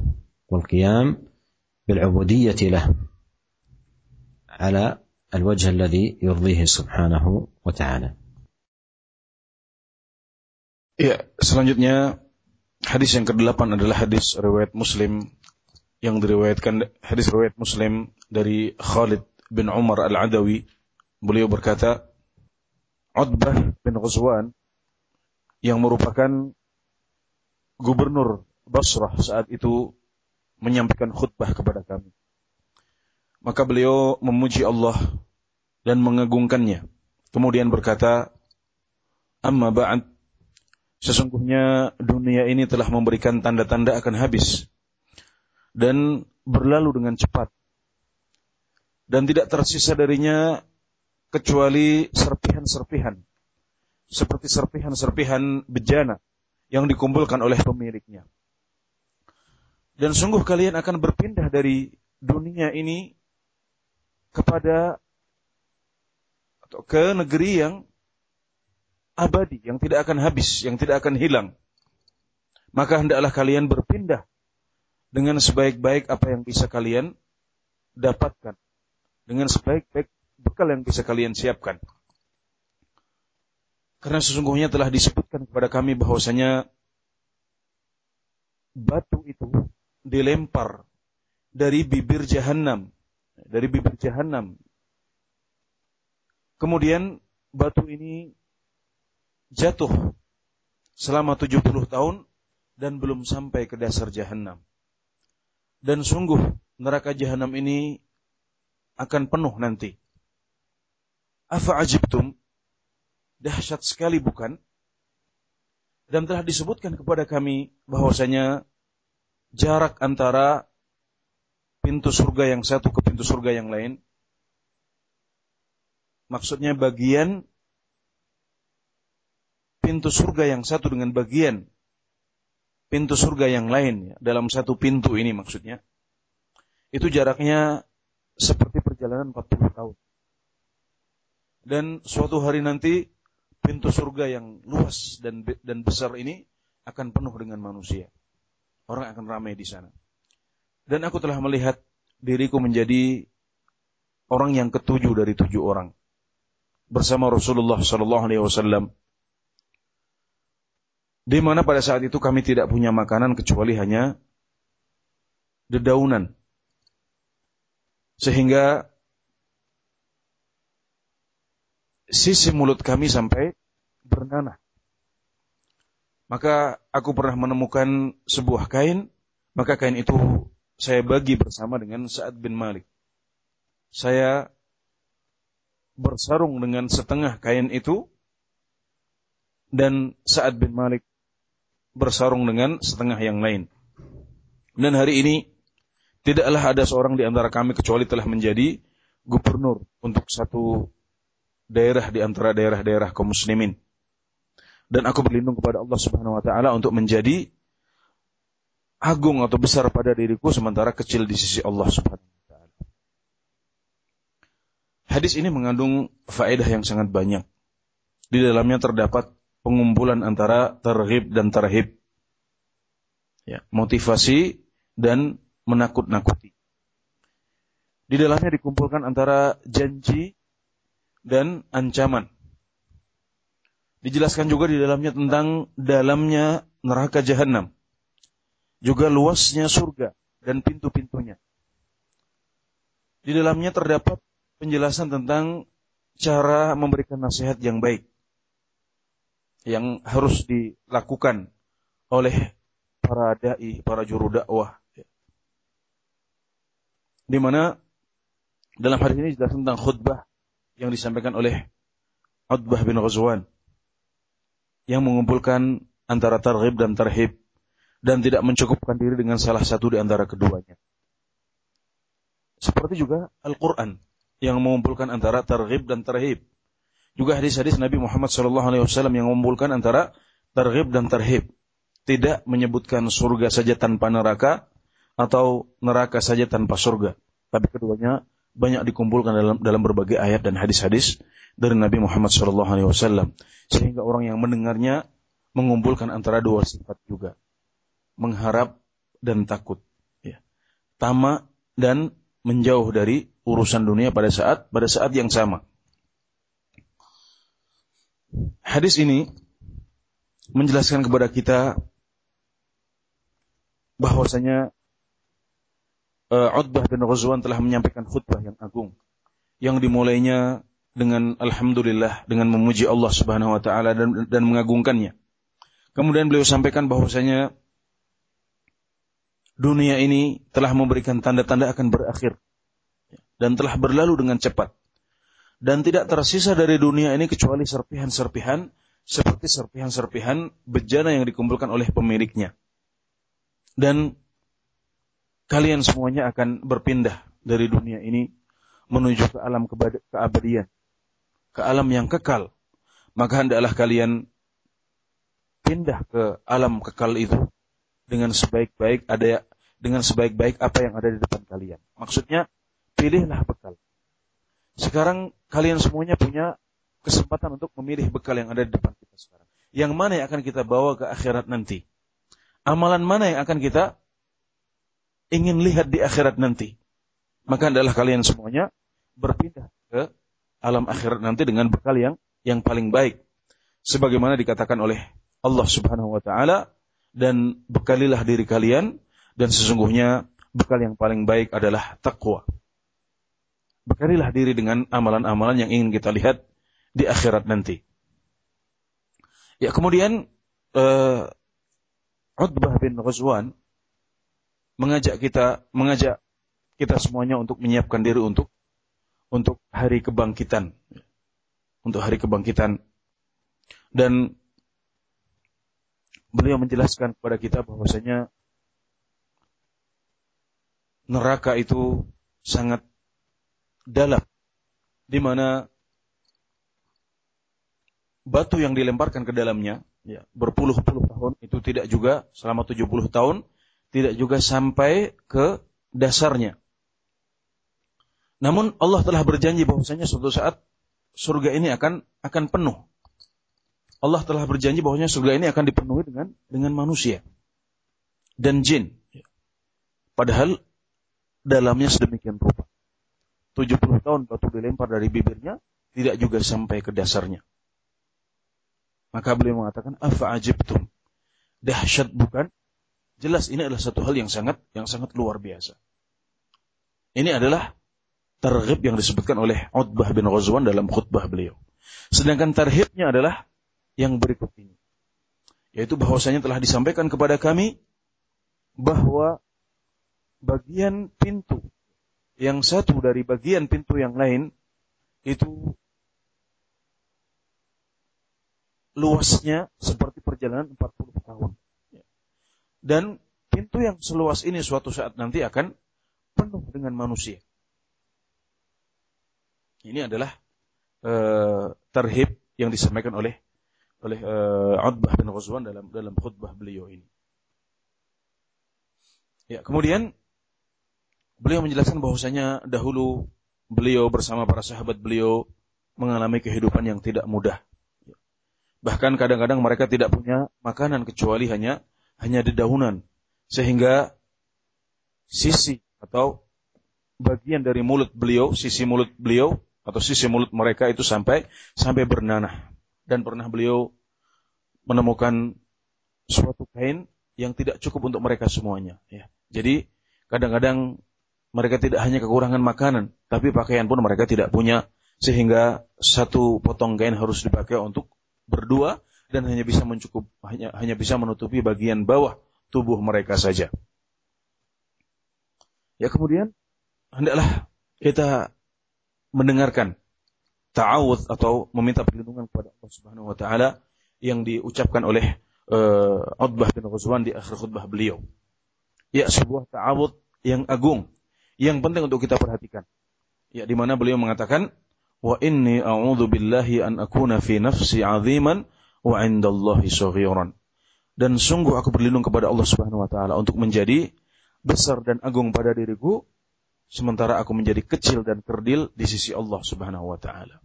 والقيام بالعبودية له على الوجه الذي يرضيه سبحانه وتعالى. Ya, selanjutnya hadis yang ke-8 adalah hadis riwayat Muslim. Yang diriwayatkan hadis riwayat Muslim dari Khalid bin Umar Al-Adawi. Beliau berkata Utbah bin Ghazwan yang merupakan gubernur Basrah saat itu menyampaikan khutbah kepada kami. Maka beliau memuji Allah dan mengagungkannya. Kemudian berkata amma ba'd. Sesungguhnya dunia ini telah memberikan tanda-tanda akan habis dan berlalu dengan cepat. Dan tidak tersisa darinya kecuali serpihan-serpihan. Seperti serpihan-serpihan bejana yang dikumpulkan oleh pemiliknya. Dan sungguh kalian akan berpindah dari dunia ini kepada atau ke negeri yang abadi, yang tidak akan habis, yang tidak akan hilang. Maka hendaklah kalian berpindah dengan sebaik-baik apa yang bisa kalian dapatkan. Dengan sebaik-baik bekal yang bisa kalian siapkan. Karena sesungguhnya telah disebutkan kepada kami bahwasanya batu itu dilempar dari bibir jahanam, dari bibir jahanam. Kemudian batu ini jatuh selama 70 tahun dan belum sampai ke dasar jahanam. Dan sungguh neraka jahanam ini akan penuh nanti. Afa ajibtum? Dahsyat sekali bukan? Dan telah disebutkan kepada kami bahwasanya jarak antara pintu surga yang satu ke pintu surga yang lain maksudnya bagian pintu surga yang satu dengan bagian pintu surga yang lain ya, dalam satu pintu ini maksudnya itu jaraknya seperti perjalanan 40 tahun. Dan suatu hari nanti pintu surga yang luas dan dan besar ini akan penuh dengan manusia. Orang akan ramai di sana. Dan aku telah melihat diriku menjadi orang yang ketujuh dari tujuh orang bersama Rasulullah Sallallahu Alaihi Wasallam di mana pada saat itu kami tidak punya makanan kecuali hanya dedaunan. Sehingga sisi mulut kami sampai bernanah. Maka aku pernah menemukan sebuah kain, maka kain itu saya bagi bersama dengan Sa'ad bin Malik. Saya bersarung dengan setengah kain itu dan Sa'ad bin Malik bersarung dengan setengah yang lain. Dan hari ini tidaklah ada seorang di antara kami kecuali telah menjadi gubernur untuk satu daerah di antara daerah-daerah kaum muslimin. dan aku berlindung kepada Allah Subhanahu wa taala untuk menjadi agung atau besar pada diriku sementara kecil di sisi Allah Subhanahu wa taala. Hadis ini mengandung faedah yang sangat banyak. Di dalamnya terdapat pengumpulan antara terhib dan terhib. Ya, motivasi dan menakut-nakuti. Di dalamnya dikumpulkan antara janji dan ancaman. Dijelaskan juga di dalamnya tentang dalamnya neraka jahanam. Juga luasnya surga dan pintu-pintunya. Di dalamnya terdapat penjelasan tentang cara memberikan nasihat yang baik. Yang harus dilakukan oleh para dai, para juru dakwah. Di mana dalam hari ini jelas tentang khutbah yang disampaikan oleh Utbah bin Ghazwan yang mengumpulkan antara targhib dan tarhib dan tidak mencukupkan diri dengan salah satu di antara keduanya. Seperti juga Al-Quran yang mengumpulkan antara targhib dan tarhib. Juga hadis-hadis Nabi Muhammad SAW yang mengumpulkan antara targhib dan tarhib. Tidak menyebutkan surga saja tanpa neraka atau neraka saja tanpa surga. Tapi keduanya banyak dikumpulkan dalam dalam berbagai ayat dan hadis-hadis dari Nabi Muhammad SAW sehingga orang yang mendengarnya mengumpulkan antara dua sifat juga mengharap dan takut ya. tama dan menjauh dari urusan dunia pada saat pada saat yang sama hadis ini menjelaskan kepada kita bahwasanya uh, Utbah bin Ghazwan telah menyampaikan khutbah yang agung yang dimulainya dengan alhamdulillah dengan memuji Allah Subhanahu wa taala dan dan mengagungkannya. Kemudian beliau sampaikan bahwasanya dunia ini telah memberikan tanda-tanda akan berakhir dan telah berlalu dengan cepat. Dan tidak tersisa dari dunia ini kecuali serpihan-serpihan seperti serpihan-serpihan bejana yang dikumpulkan oleh pemiliknya. Dan kalian semuanya akan berpindah dari dunia ini menuju ke alam keabadian ke alam yang kekal, maka hendaklah kalian pindah ke alam kekal itu dengan sebaik-baik ada dengan sebaik-baik apa yang ada di depan kalian. Maksudnya pilihlah bekal. Sekarang kalian semuanya punya kesempatan untuk memilih bekal yang ada di depan kita sekarang. Yang mana yang akan kita bawa ke akhirat nanti? Amalan mana yang akan kita ingin lihat di akhirat nanti? Maka adalah kalian semuanya berpindah ke alam akhirat nanti dengan bekal yang yang paling baik. Sebagaimana dikatakan oleh Allah Subhanahu wa taala dan bekalilah diri kalian dan sesungguhnya bekal yang paling baik adalah takwa. Bekalilah diri dengan amalan-amalan yang ingin kita lihat di akhirat nanti. Ya, kemudian uh, Utbah bin Ghazwan mengajak kita mengajak kita semuanya untuk menyiapkan diri untuk untuk hari kebangkitan. Untuk hari kebangkitan. Dan beliau menjelaskan kepada kita bahwasanya neraka itu sangat dalam di mana batu yang dilemparkan ke dalamnya ya, berpuluh-puluh tahun itu tidak juga selama 70 tahun tidak juga sampai ke dasarnya namun Allah telah berjanji bahwasanya suatu saat surga ini akan akan penuh. Allah telah berjanji bahwasanya surga ini akan dipenuhi dengan dengan manusia dan jin. Padahal dalamnya sedemikian rupa. 70 tahun batu dilempar dari bibirnya tidak juga sampai ke dasarnya. Maka beliau mengatakan afa ajibtum. Dahsyat bukan? Jelas ini adalah satu hal yang sangat yang sangat luar biasa. Ini adalah targhib yang disebutkan oleh Utbah bin Ghazwan dalam khutbah beliau. Sedangkan tarhibnya adalah yang berikut ini. Yaitu bahwasanya telah disampaikan kepada kami bahwa bagian pintu yang satu dari bagian pintu yang lain itu luasnya seperti perjalanan 40 tahun. Dan pintu yang seluas ini suatu saat nanti akan penuh dengan manusia. Ini adalah uh, terhib yang disampaikan oleh oleh uh, Utbah bin Ghazwan dalam dalam khutbah beliau ini. Ya, kemudian beliau menjelaskan bahwasanya dahulu beliau bersama para sahabat beliau mengalami kehidupan yang tidak mudah. Bahkan kadang-kadang mereka tidak punya makanan kecuali hanya hanya dedaunan sehingga sisi atau bagian dari mulut beliau, sisi mulut beliau atau sisi mulut mereka itu sampai sampai bernanah dan pernah beliau menemukan suatu kain yang tidak cukup untuk mereka semuanya. Ya. Jadi kadang-kadang mereka tidak hanya kekurangan makanan, tapi pakaian pun mereka tidak punya, sehingga satu potong kain harus dipakai untuk berdua dan hanya bisa mencukup hanya hanya bisa menutupi bagian bawah tubuh mereka saja. Ya kemudian hendaklah kita mendengarkan ta'awud atau meminta perlindungan kepada Allah Subhanahu wa taala yang diucapkan oleh uh, bin Ghazwan di akhir khutbah beliau. Ya, sebuah ta'awud yang agung yang penting untuk kita perhatikan. Ya, di mana beliau mengatakan wa inni a'udzu billahi an akuna fi nafsi 'aziman wa 'indallahi saghiran. Dan sungguh aku berlindung kepada Allah Subhanahu wa taala untuk menjadi besar dan agung pada diriku sementara aku menjadi kecil dan kerdil di sisi Allah Subhanahu wa taala.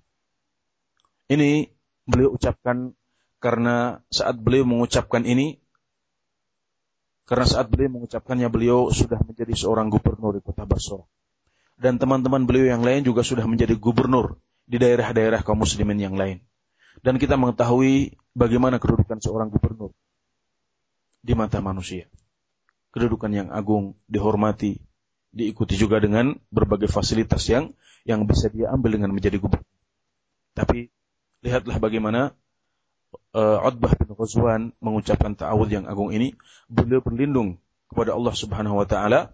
Ini beliau ucapkan karena saat beliau mengucapkan ini karena saat beliau mengucapkannya beliau sudah menjadi seorang gubernur di kota Basra. Dan teman-teman beliau yang lain juga sudah menjadi gubernur di daerah-daerah kaum muslimin yang lain. Dan kita mengetahui bagaimana kedudukan seorang gubernur di mata manusia. Kedudukan yang agung, dihormati, diikuti juga dengan berbagai fasilitas yang yang bisa dia ambil dengan menjadi gubernur. Tapi lihatlah bagaimana uh, Utbah bin Ghazwan mengucapkan ta'awud yang agung ini, beliau berlindung kepada Allah Subhanahu wa taala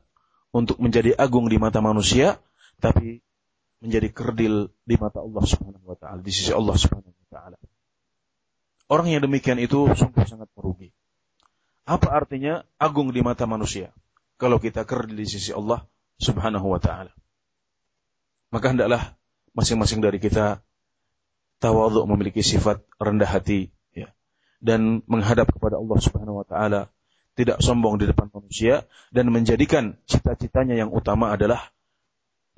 untuk menjadi agung di mata manusia, tapi menjadi kerdil di mata Allah Subhanahu wa taala, di sisi Allah Subhanahu wa taala. Orang yang demikian itu sungguh sangat merugi. Apa artinya agung di mata manusia? kalau kita kerdil di sisi Allah Subhanahu wa taala. Maka hendaklah masing-masing dari kita tawadhu memiliki sifat rendah hati ya dan menghadap kepada Allah Subhanahu wa taala, tidak sombong di depan manusia dan menjadikan cita-citanya yang utama adalah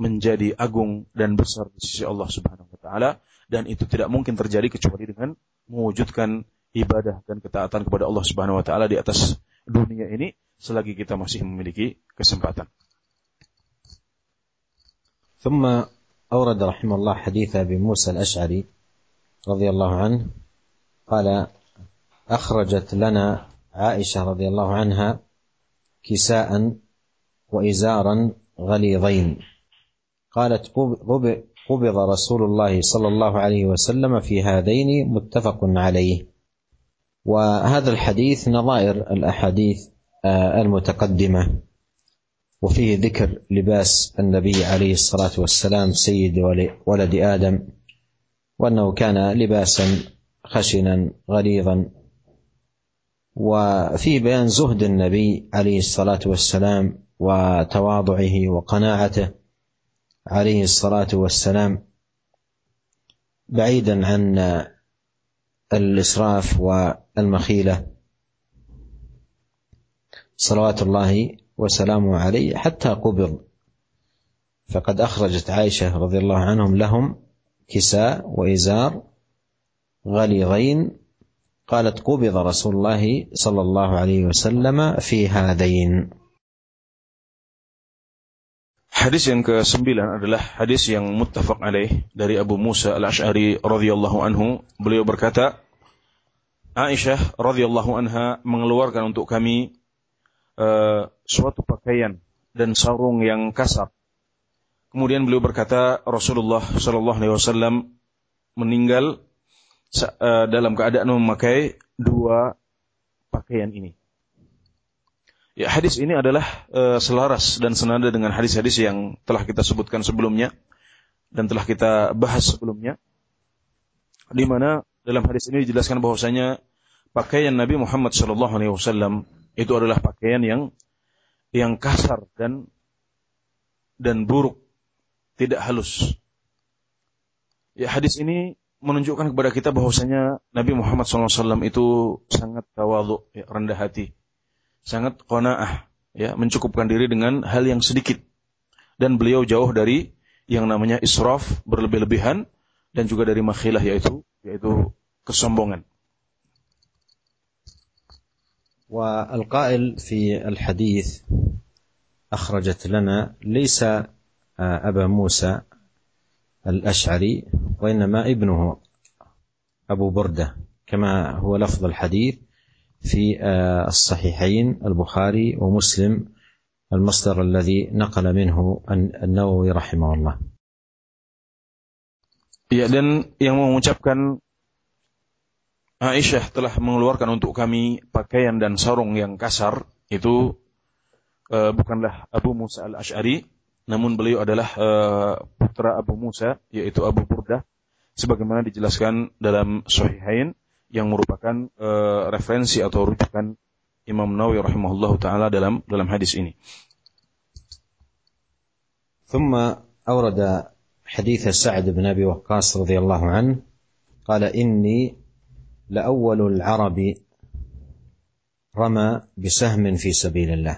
menjadi agung dan besar di sisi Allah Subhanahu wa taala dan itu tidak mungkin terjadi kecuali dengan mewujudkan ibadah dan ketaatan kepada Allah Subhanahu wa taala di atas dunia ini selagi kita masih memiliki kesempatan. ثم أورد رحمه الله حديث أبي موسى الأشعري رضي الله عنه قال أخرجت لنا عائشة رضي الله عنها كساء وإزارا غليظين. قالت قبض رسول الله صلى الله عليه وسلم في هذين متفق عليه. وهذا الحديث نظائر الأحاديث آه، المتقدمة. وفيه ذكر لباس النبي عليه الصلاة والسلام سيد ولد آدم. وأنه كان لباسا خشنا غليظا وفيه بيان زهد النبي عليه الصلاة والسلام وتواضعه وقناعته عليه الصلاة والسلام بعيدا عن الإسراف والمخيلة. صلوات الله وسلامه عليه حتى قبض. فقد أخرجت عائشة رضي الله عنهم لهم كساء وإزار غليظين قالت قبض رسول الله صلى الله عليه وسلم في هذين Hadis yang ke-9 adalah hadis yang muttafaq alaih dari Abu Musa al-Ash'ari radhiyallahu anhu. Beliau berkata, Aisyah radhiyallahu anha mengeluarkan untuk kami uh, suatu pakaian dan sarung yang kasar. Kemudian beliau berkata, Rasulullah sallallahu alaihi wasallam meninggal uh, dalam keadaan memakai dua pakaian ini. Ya, hadis ini adalah uh, selaras dan senada dengan hadis-hadis yang telah kita sebutkan sebelumnya dan telah kita bahas sebelumnya. Di mana dalam hadis ini dijelaskan bahwasanya pakaian Nabi Muhammad Shallallahu Alaihi Wasallam itu adalah pakaian yang yang kasar dan dan buruk, tidak halus. Ya hadis ini menunjukkan kepada kita bahwasanya Nabi Muhammad SAW itu sangat tawadhu, ya, rendah hati, sangat qanaah, ya, mencukupkan diri dengan hal yang sedikit. Dan beliau jauh dari yang namanya israf, berlebih-lebihan, dan juga dari makhilah yaitu yaitu kesombongan. والقائل في الحديث أخرجت لنا ليس أبا موسى الأشعري وإنما ابنه أبو بردة كما هو لفظ الحديث في الصحيحين البخاري ومسلم المصدر الذي نقل منه النووي رحمه الله. Ya dan yang mengucapkan Aisyah telah mengeluarkan untuk kami pakaian dan sarung yang kasar itu uh, bukanlah Abu Musa al Ashari namun beliau adalah uh, putra Abu Musa yaitu Abu Burdah sebagaimana dijelaskan dalam Sahihain yang merupakan uh, referensi atau rujukan Imam Nawawi rahimahullah taala dalam dalam hadis ini. ثم أورد حديث سعد بن أبي وقاص رضي الله عنه قال إني لأول العرب رمى بسهم في سبيل الله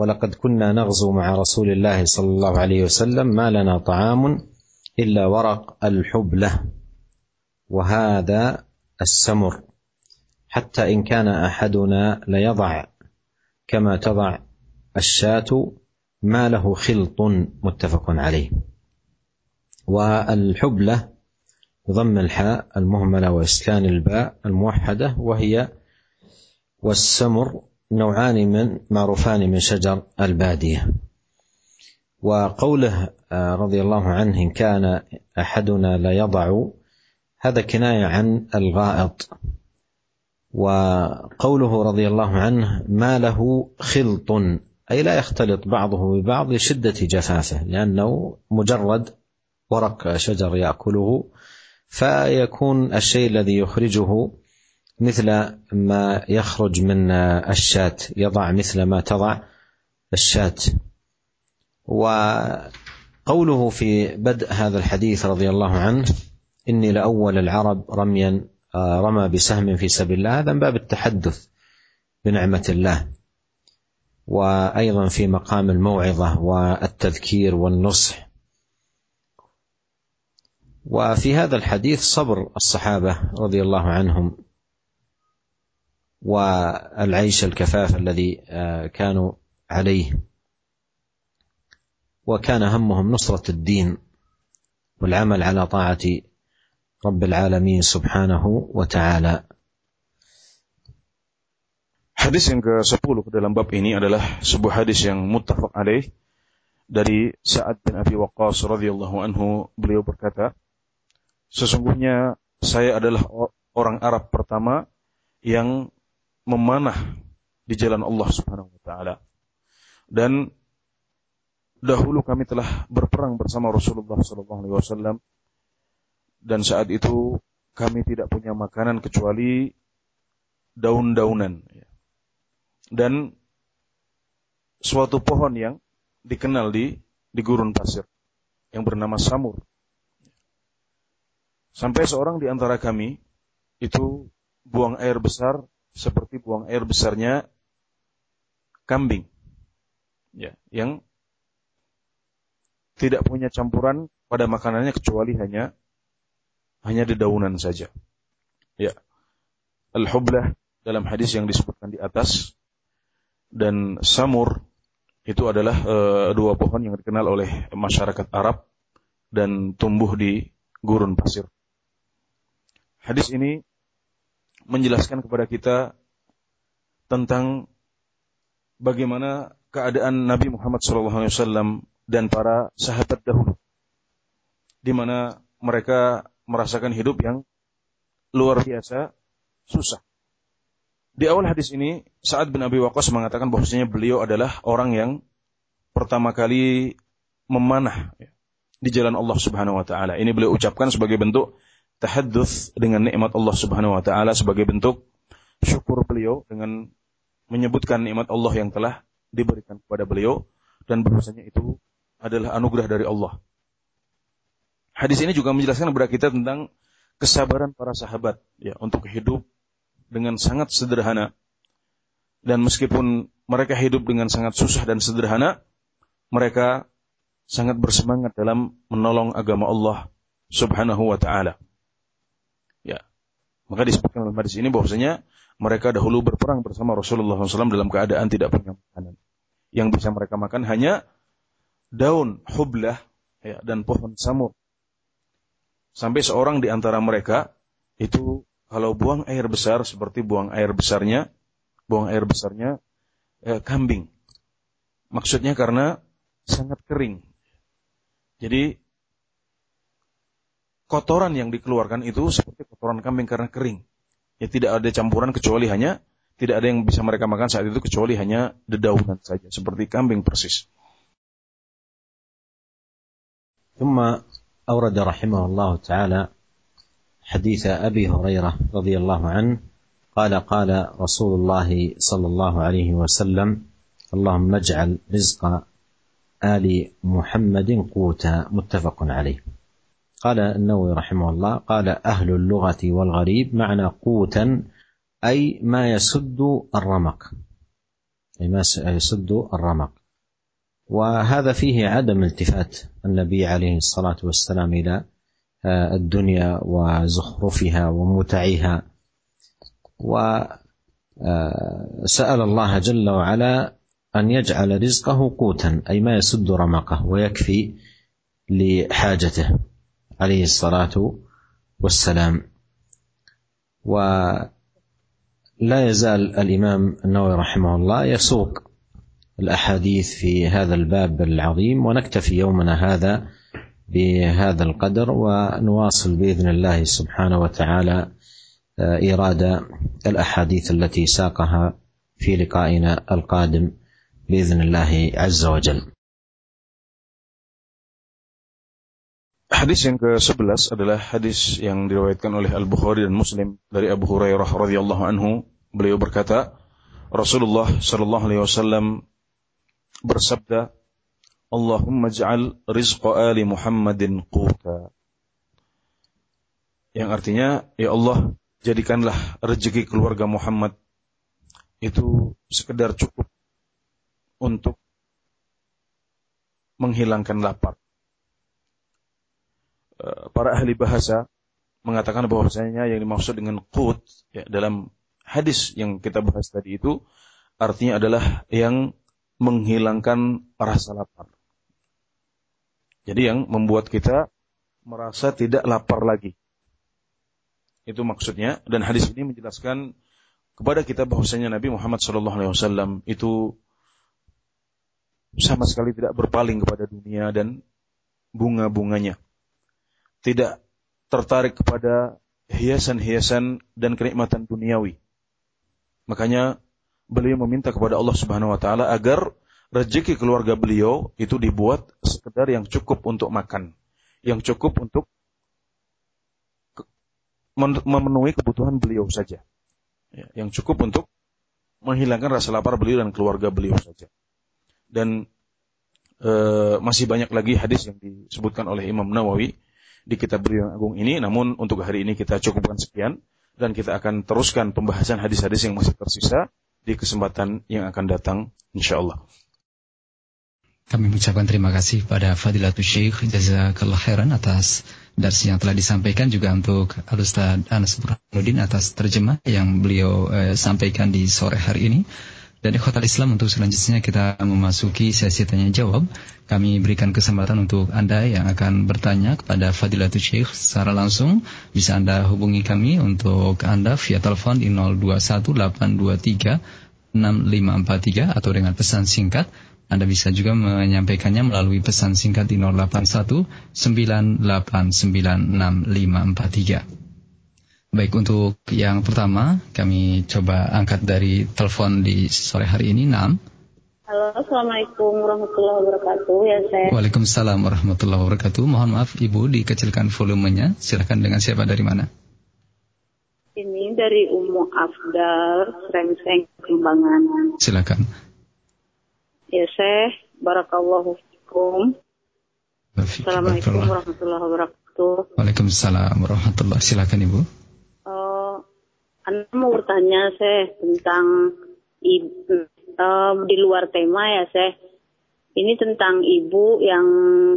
ولقد كنا نغزو مع رسول الله صلى الله عليه وسلم ما لنا طعام إلا ورق الحبلة وهذا السمر. حتى إن كان أحدنا ليضع كما تضع الشاة ما له خلط متفق عليه. والحبلة بضم الحاء المهملة وإسكان الباء الموحدة وهي والسمر نوعان من معروفان من شجر البادية. وقوله آه، رضي الله عنه إن كان أحدنا لا يضع هذا كناية عن الغائط. وقوله رضي الله عنه ما له خلط أي لا يختلط بعضه ببعض لشدة جفافه لأنه مجرد ورق شجر يأكله فيكون الشيء الذي يخرجه مثل ما يخرج من الشاة يضع مثل ما تضع الشاة وقوله في بدء هذا الحديث رضي الله عنه إني لأول العرب رميا رمى بسهم في سبيل الله. هذا من باب التحدث بنعمة الله. وأيضا في مقام الموعظة والتذكير والنصح. وفي هذا الحديث صبر الصحابة رضي الله عنهم. والعيش الكفاف الذي كانوا عليه وكان همهم نصرة الدين والعمل على طاعة رب العالمين سبحانه وتعالى Hadis yang ke-10 dalam bab ini adalah sebuah hadis yang muttafaq alaih dari Sa'ad bin Abi Waqqas radhiyallahu anhu beliau berkata sesungguhnya saya adalah orang Arab pertama yang memanah di jalan Allah Subhanahu wa taala. Dan dahulu kami telah berperang bersama Rasulullah sallallahu alaihi wasallam dan saat itu kami tidak punya makanan kecuali daun-daunan dan suatu pohon yang dikenal di di gurun pasir yang bernama samur. Sampai seorang di antara kami itu buang air besar seperti buang air besarnya kambing. Ya, yang tidak punya campuran pada makanannya kecuali hanya hanya dedaunan saja. Ya. Al-hublah dalam hadis yang disebutkan di atas dan samur itu adalah e, dua pohon yang dikenal oleh masyarakat Arab dan tumbuh di gurun pasir. Hadis ini menjelaskan kepada kita tentang bagaimana keadaan Nabi Muhammad SAW dan para sahabat dahulu, di mana mereka merasakan hidup yang luar biasa susah. Di awal hadis ini, saat bin Abi Waqqas mengatakan bahwasanya beliau adalah orang yang pertama kali memanah di jalan Allah Subhanahu wa taala. Ini beliau ucapkan sebagai bentuk tahadduts dengan nikmat Allah Subhanahu wa taala sebagai bentuk syukur beliau dengan menyebutkan nikmat Allah yang telah diberikan kepada beliau dan bahwasanya itu adalah anugerah dari Allah. hadis ini juga menjelaskan kepada kita tentang kesabaran para sahabat ya untuk hidup dengan sangat sederhana dan meskipun mereka hidup dengan sangat susah dan sederhana, mereka sangat bersemangat dalam menolong agama Allah Subhanahu wa taala. Maka disebutkan dalam hadis ini bahwasanya mereka dahulu berperang bersama Rasulullah SAW dalam keadaan tidak punya makanan. Yang bisa mereka makan hanya daun hublah ya, dan pohon samur. Sampai seorang di antara mereka itu kalau buang air besar seperti buang air besarnya buang air besarnya eh, kambing. Maksudnya karena sangat kering. Jadi kotoran yang dikeluarkan itu seperti kotoran kambing karena kering. Ya tidak ada campuran kecuali hanya tidak ada yang bisa mereka makan saat itu kecuali hanya dedaunan saja seperti kambing persis. ثم أورد رحمه الله تعالى حديث أبي هريرة رضي الله عنه قال قال رسول الله صلى الله عليه وسلم اللهم اجعل رزق ال محمد قوتا متفق عليه قال النووي رحمه الله قال أهل اللغة والغريب معنى قوتا أي ما يسد الرمق. أي ما يسد الرمق. وهذا فيه عدم التفات النبي عليه الصلاة والسلام إلى الدنيا وزخرفها ومتعها. وسأل الله جل وعلا أن يجعل رزقه قوتا أي ما يسد رمقه ويكفي لحاجته. عليه الصلاة والسلام. ولا يزال الإمام النووي رحمه الله يسوق الأحاديث في هذا الباب العظيم ونكتفي يومنا هذا بهذا القدر ونواصل بإذن الله سبحانه وتعالى إيراد الأحاديث التي ساقها في لقائنا القادم بإذن الله عز وجل. Hadis yang ke-11 adalah hadis yang diriwayatkan oleh Al-Bukhari dan Muslim dari Abu Hurairah radhiyallahu anhu. Beliau berkata, Rasulullah sallallahu alaihi wasallam bersabda, "Allahumma ij'al rizqa ali Muhammadin quta." Yang artinya, ya Allah, jadikanlah rezeki keluarga Muhammad itu sekedar cukup untuk menghilangkan lapar. Eh, para ahli bahasa mengatakan bahwasanya yang dimaksud dengan qut ya, dalam hadis yang kita bahas tadi itu artinya adalah yang menghilangkan rasa lapar. Jadi yang membuat kita merasa tidak lapar lagi. Itu maksudnya dan hadis ini menjelaskan kepada kita bahwasanya Nabi Muhammad SAW itu sama sekali tidak berpaling kepada dunia dan bunga-bunganya. Tidak tertarik kepada hiasan-hiasan dan kenikmatan duniawi. Makanya beliau meminta kepada Allah Subhanahu wa taala agar rezeki keluarga beliau itu dibuat sekedar yang cukup untuk makan, yang cukup untuk memenuhi kebutuhan beliau saja. Ya, yang cukup untuk menghilangkan rasa lapar beliau dan keluarga beliau saja. Dan e, masih banyak lagi hadis yang disebutkan oleh Imam Nawawi di kitab beliau agung ini. Namun untuk hari ini kita cukupkan sekian dan kita akan teruskan pembahasan hadis-hadis yang masih tersisa di kesempatan yang akan datang insyaallah. Kami mengucapkan terima kasih pada Fadilatul Syekh Jazakallah khairan atas darsi yang telah disampaikan juga untuk Al-Ustaz Anas Burhanuddin atas terjemah yang beliau eh, sampaikan di sore hari ini. Dan Kota Islam untuk selanjutnya kita memasuki sesi tanya jawab. Kami berikan kesempatan untuk Anda yang akan bertanya kepada Fadilatul Syekh secara langsung. Bisa Anda hubungi kami untuk Anda via telepon di 021823 6543 atau dengan pesan singkat anda bisa juga menyampaikannya melalui pesan singkat di 081 9896543. Baik, untuk yang pertama kami coba angkat dari telepon di sore hari ini. Nam. Halo, Assalamualaikum warahmatullahi wabarakatuh. Ya, saya. Waalaikumsalam warahmatullahi wabarakatuh. Mohon maaf Ibu dikecilkan volumenya. Silakan dengan siapa dari mana? Ini dari Umu Afdal, Srengseng, Kembangan. Silakan. Ya Syekh, Barakallahu fikum. Assalamualaikum warahmatullahi wabarakatuh. wabarakatuh. Waalaikumsalam warahmatullahi Silakan Ibu. Uh, Anda mau bertanya saya tentang uh, di luar tema ya saya. Ini tentang ibu yang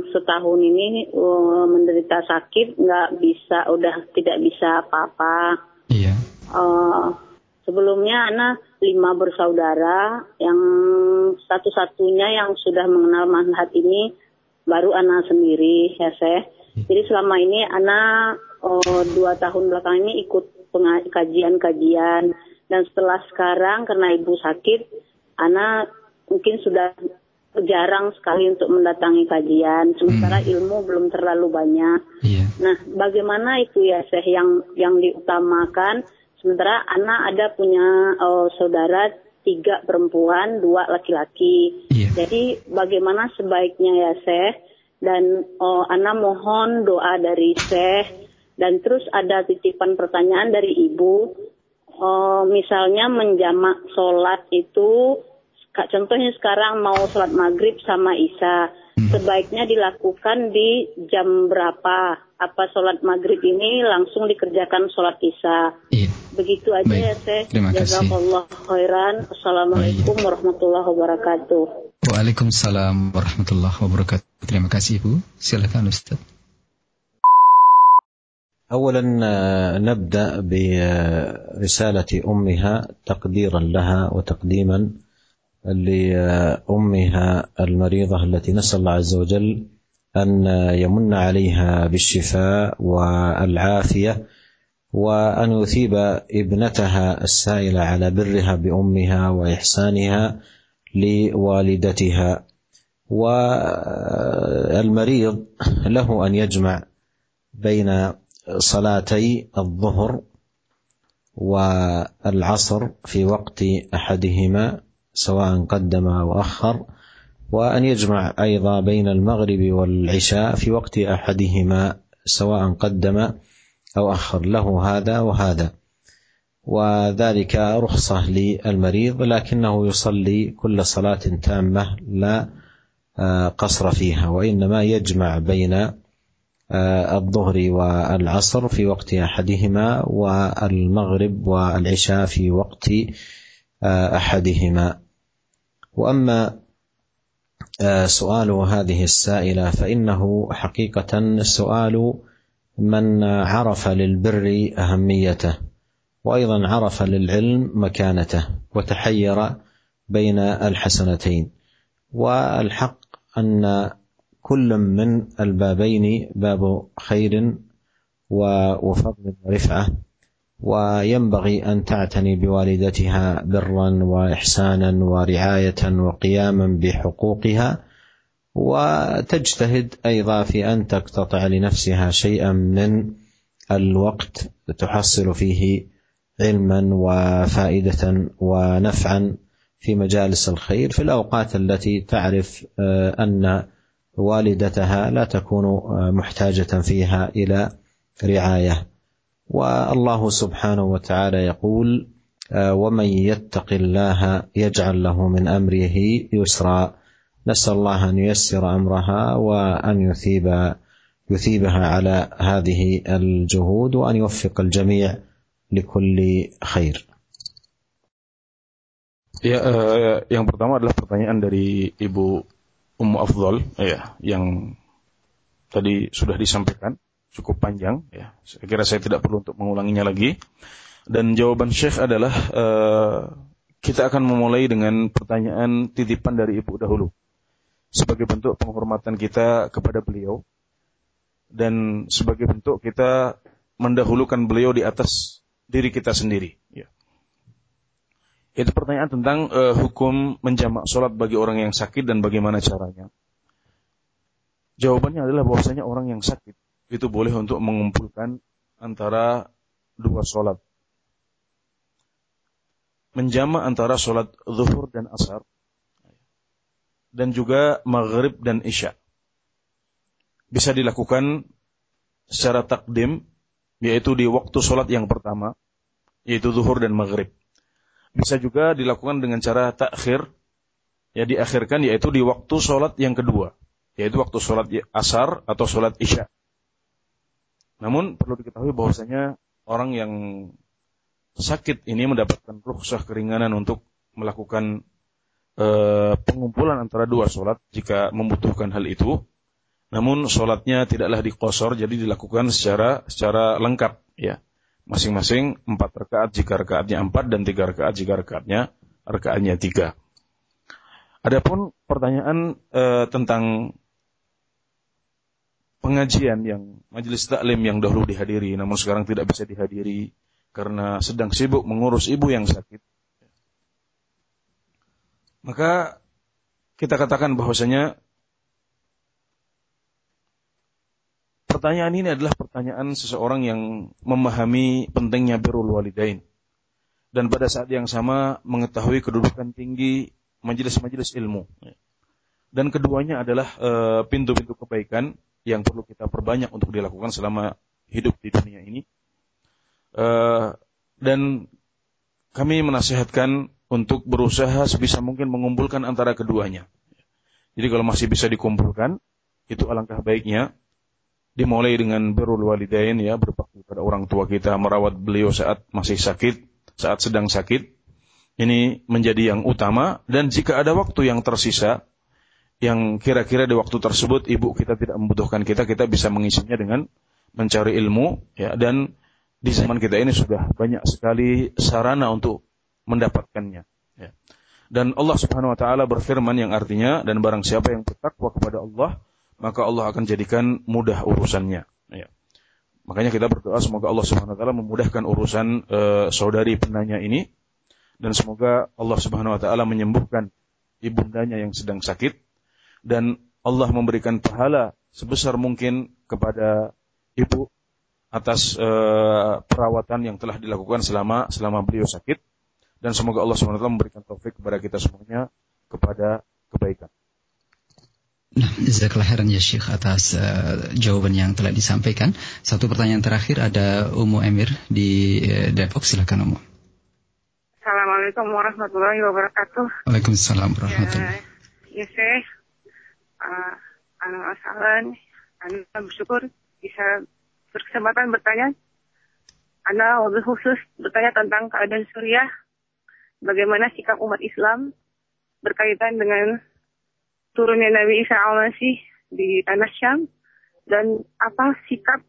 setahun ini uh, menderita sakit, nggak bisa, udah tidak bisa apa-apa. Iya. Uh, sebelumnya anak lima bersaudara, yang satu-satunya yang sudah mengenal manfaat ini baru anak sendiri ya saya. Jadi selama ini anak oh, dua tahun belakang ini ikut kajian-kajian dan setelah sekarang karena ibu sakit, anak mungkin sudah jarang sekali untuk mendatangi kajian, sementara hmm. ilmu belum terlalu banyak. Yeah. Nah, bagaimana itu ya, Syekh yang yang diutamakan? Sementara anak ada punya uh, saudara tiga perempuan, dua laki-laki. Yeah. Jadi bagaimana sebaiknya ya, Syekh? Dan oh, anak mohon doa dari Syekh. Dan terus ada titipan pertanyaan dari ibu. Oh, misalnya menjamak sholat itu Kak contohnya sekarang mau sholat maghrib sama isya, hmm. sebaiknya dilakukan di jam berapa? Apa sholat maghrib ini langsung dikerjakan sholat isya? Iya. Begitu aja Baik. ya Teh. Terima kasih. Jazakallah khairan. Assalamualaikum Baik. warahmatullahi wabarakatuh. Waalaikumsalam warahmatullahi wabarakatuh. Terima kasih Ibu. Silakan Ustaz. اولا نبدأ برسالة أمها تقديرا لها وتقديما لأمها المريضة التي نسأل الله عز وجل أن يمن عليها بالشفاء والعافية وأن يثيب ابنتها السائلة على برها بأمها وإحسانها لوالدتها. والمريض له أن يجمع بين صلاتي الظهر والعصر في وقت أحدهما سواء قدم أو أخر وأن يجمع أيضا بين المغرب والعشاء في وقت أحدهما سواء قدم أو أخر. له هذا وهذا. وذلك رخصة للمريض لكنه يصلي كل صلاة تامة لا قصر فيها وإنما يجمع بين الظهر والعصر في وقت أحدهما والمغرب والعشاء في وقت أحدهما. وأما آه، سؤال هذه السائلة فإنه حقيقة سؤال من عرف للبر أهميته وأيضا عرف للعلم مكانته وتحير بين الحسنتين. والحق أن كل من البابين باب خير وفضل ورفعه وينبغي أن تعتني بوالدتها برا وإحسانا ورعاية وقياما بحقوقها وتجتهد أيضا في أن تقتطع لنفسها شيئا من الوقت تحصل فيه علما وفائدة ونفعا في مجالس الخير في الأوقات التي تعرف أن والدتها لا تكون محتاجة فيها إلى رعاية والله سبحانه وتعالى يقول ومن يتق الله يجعل له من امره يسرا نسأل الله أن ييسر أمرها وأن يثيب يثيبها على هذه الجهود وأن يوفق الجميع لكل خير. Ya, uh, yang pertama adalah pertanyaan dari Ibu Ummu Afdol, ya, yang tadi sudah disampaikan cukup panjang ya. Saya kira saya tidak perlu untuk mengulanginya lagi. Dan jawaban Syekh adalah uh, kita akan memulai dengan pertanyaan titipan dari Ibu dahulu. Sebagai bentuk penghormatan kita kepada beliau dan sebagai bentuk kita mendahulukan beliau di atas diri kita sendiri. Itu pertanyaan tentang uh, hukum menjamak sholat bagi orang yang sakit dan bagaimana caranya. Jawabannya adalah bahwasanya orang yang sakit itu boleh untuk mengumpulkan antara dua sholat. Menjama antara sholat zuhur dan asar. Dan juga maghrib dan isya. Bisa dilakukan secara takdim, yaitu di waktu sholat yang pertama, yaitu zuhur dan maghrib. Bisa juga dilakukan dengan cara takhir, ya diakhirkan yaitu di waktu sholat yang kedua, yaitu waktu sholat asar atau sholat isya. Namun perlu diketahui bahwasanya orang yang sakit ini mendapatkan rukhsah keringanan untuk melakukan uh, pengumpulan antara dua sholat jika membutuhkan hal itu. Namun sholatnya tidaklah dikosor, jadi dilakukan secara secara lengkap, ya. Masing-masing empat rakaat jika rakaatnya empat dan tiga rakaat jika rakaatnya rakaatnya tiga. Adapun pertanyaan uh, tentang pengajian yang majelis taklim yang dahulu dihadiri namun sekarang tidak bisa dihadiri karena sedang sibuk mengurus ibu yang sakit. Maka kita katakan bahwasanya pertanyaan ini adalah pertanyaan seseorang yang memahami pentingnya birrul walidain dan pada saat yang sama mengetahui kedudukan tinggi majelis-majelis ilmu. Dan keduanya adalah eh, pintu-pintu kebaikan yang perlu kita perbanyak untuk dilakukan selama hidup di dunia ini. Uh, dan kami menasihatkan untuk berusaha sebisa mungkin mengumpulkan antara keduanya. Jadi kalau masih bisa dikumpulkan, itu alangkah baiknya. Dimulai dengan birrul walidain ya, berbakti pada orang tua kita, merawat beliau saat masih sakit, saat sedang sakit. Ini menjadi yang utama dan jika ada waktu yang tersisa, yang kira-kira di waktu tersebut ibu kita tidak membutuhkan kita, kita bisa mengisinya dengan mencari ilmu ya dan di zaman kita ini sudah banyak sekali sarana untuk mendapatkannya. Ya. Dan Allah Subhanahu Wa Taala berfirman yang artinya dan barang siapa yang bertakwa kepada Allah maka Allah akan jadikan mudah urusannya. Ya. Makanya kita berdoa semoga Allah Subhanahu Wa Taala memudahkan urusan uh, saudari penanya ini dan semoga Allah Subhanahu Wa Taala menyembuhkan ibundanya yang sedang sakit dan Allah memberikan pahala sebesar mungkin kepada ibu atas uh, perawatan yang telah dilakukan selama selama beliau sakit dan semoga Allah SWT memberikan taufik kepada kita semuanya kepada kebaikan. Nah, jazakallah khairan ya Syekh atas uh, jawaban yang telah disampaikan. Satu pertanyaan terakhir ada Umu Emir di uh, Depok, silakan Umu. Assalamualaikum warahmatullahi wabarakatuh. Waalaikumsalam warahmatullahi. Ya, ya Syekh, uh, anu asalan, anu bersyukur bisa berkesempatan bertanya. Anda lebih khusus bertanya tentang keadaan Suriah, bagaimana sikap umat Islam berkaitan dengan turunnya Nabi Isa al-Masih di tanah Syam, dan apa sikap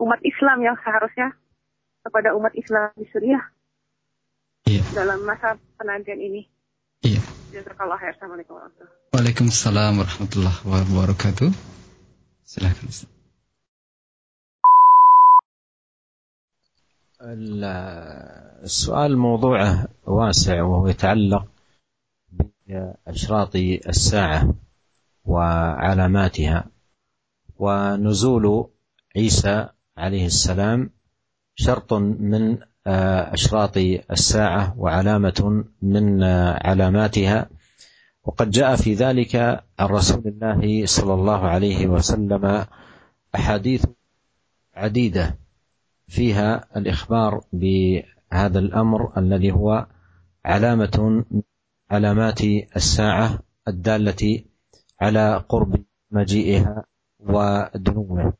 umat Islam yang seharusnya kepada umat Islam di Suriah iya. dalam masa penantian ini. Iya. Jazakallah khair. Assalamualaikum warahmatullahi wabarakatuh. Waalaikumsalam warahmatullahi wabarakatuh. Silakan. السؤال موضوعه واسع وهو يتعلق بأشراط الساعة وعلاماتها. ونزول عيسى عليه السلام شرط من أشراط الساعة وعلامة من علاماتها. وقد جاء في ذلك عن رسول الله صلى الله عليه وسلم أحاديث عديدة فيها الإخبار بهذا الأمر الذي هو علامة علامات الساعة الدالة على قرب مجيئها ودنوه.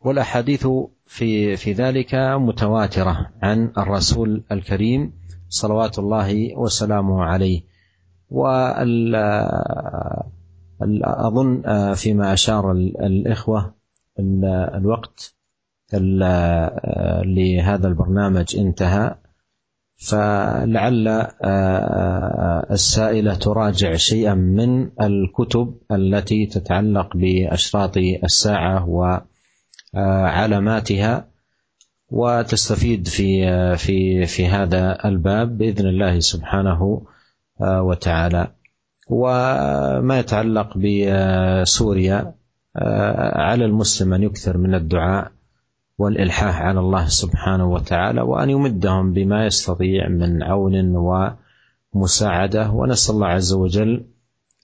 والأحاديث في في ذلك متواترة عن الرسول الكريم صلوات الله وسلامه عليه. وال اظن فيما أشار الإخوة الوقت لهذا البرنامج انتهى. فلعل السائلة تراجع شيئا من الكتب التي تتعلق بأشراط الساعة وعلاماتها وتستفيد في في في هذا الباب بإذن الله سبحانه وتعالى. وما يتعلق بسوريا على المسلم أن يكثر من الدعاء والإلحاح على الله سبحانه وتعالى وأن يمدهم بما يستطيع من عون ومساعدة. ونسأل الله عز وجل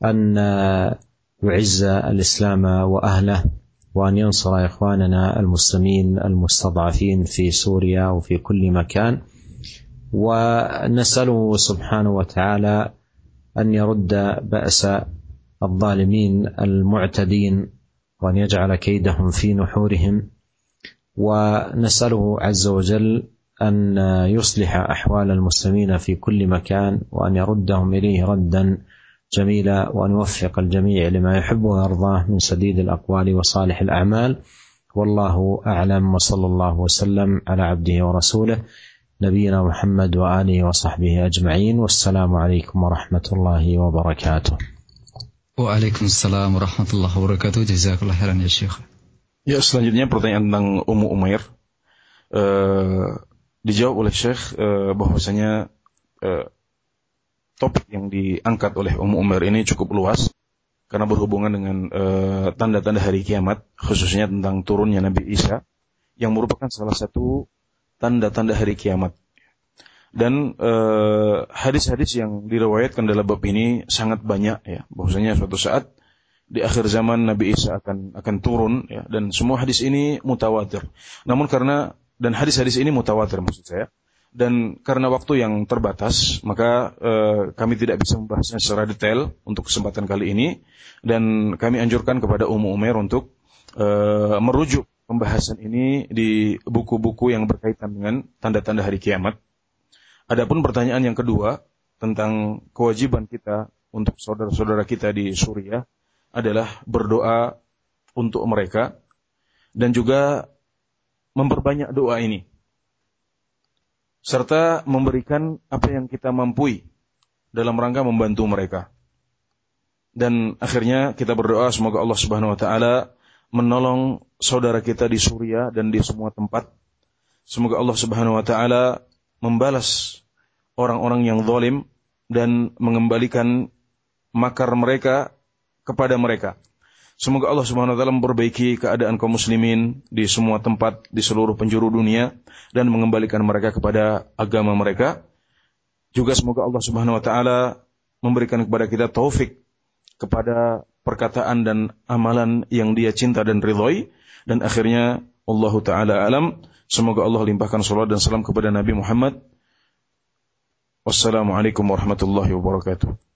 أن يعز الإسلام وأهله وأن ينصر إخواننا المسلمين المستضعفين في سوريا وفي كل مكان. ونسأله سبحانه وتعالى أن يرد بأس الظالمين المعتدين وأن يجعل كيدهم في نحورهم. ونسأله عز وجل أن يصلح أحوال المسلمين في كل مكان وأن يردهم إليه ردا جميلا وأن يوفق الجميع لما يحب ويرضاه من سديد الأقوال وصالح الأعمال والله أعلم وصلى الله وسلم على عبده ورسوله نبينا محمد وآله وصحبه أجمعين والسلام عليكم ورحمة الله وبركاته. وعليكم السلام ورحمة الله وبركاته جزاك الله خيرا يا شيخ. Ya, selanjutnya pertanyaan tentang Ummu Umair. Uh, dijawab oleh Syekh uh, bahwasanya uh, topik yang diangkat oleh Ummu Umair ini cukup luas karena berhubungan dengan tanda-tanda uh, hari kiamat, khususnya tentang turunnya Nabi Isa yang merupakan salah satu tanda-tanda hari kiamat. Dan hadis-hadis uh, yang diriwayatkan dalam bab ini sangat banyak ya, bahwasanya suatu saat di akhir zaman Nabi Isa akan akan turun ya dan semua hadis ini mutawatir. Namun karena dan hadis-hadis ini mutawatir maksud saya. Dan karena waktu yang terbatas, maka uh, kami tidak bisa membahasnya secara detail untuk kesempatan kali ini. Dan kami anjurkan kepada Ummu Umair untuk uh, merujuk pembahasan ini di buku-buku yang berkaitan dengan tanda-tanda hari kiamat. Adapun pertanyaan yang kedua tentang kewajiban kita untuk saudara-saudara kita di Suriah adalah berdoa untuk mereka dan juga memperbanyak doa ini. Serta memberikan apa yang kita mampu dalam rangka membantu mereka. Dan akhirnya kita berdoa semoga Allah Subhanahu wa taala menolong saudara kita di Suriah dan di semua tempat. Semoga Allah Subhanahu wa taala membalas orang-orang yang zalim dan mengembalikan makar mereka kepada mereka. Semoga Allah Subhanahu wa taala memperbaiki keadaan kaum muslimin di semua tempat di seluruh penjuru dunia dan mengembalikan mereka kepada agama mereka. Juga semoga Allah Subhanahu wa taala memberikan kepada kita taufik kepada perkataan dan amalan yang dia cinta dan ridhoi dan akhirnya Allah taala alam semoga Allah limpahkan salat dan salam kepada Nabi Muhammad Wassalamualaikum warahmatullahi wabarakatuh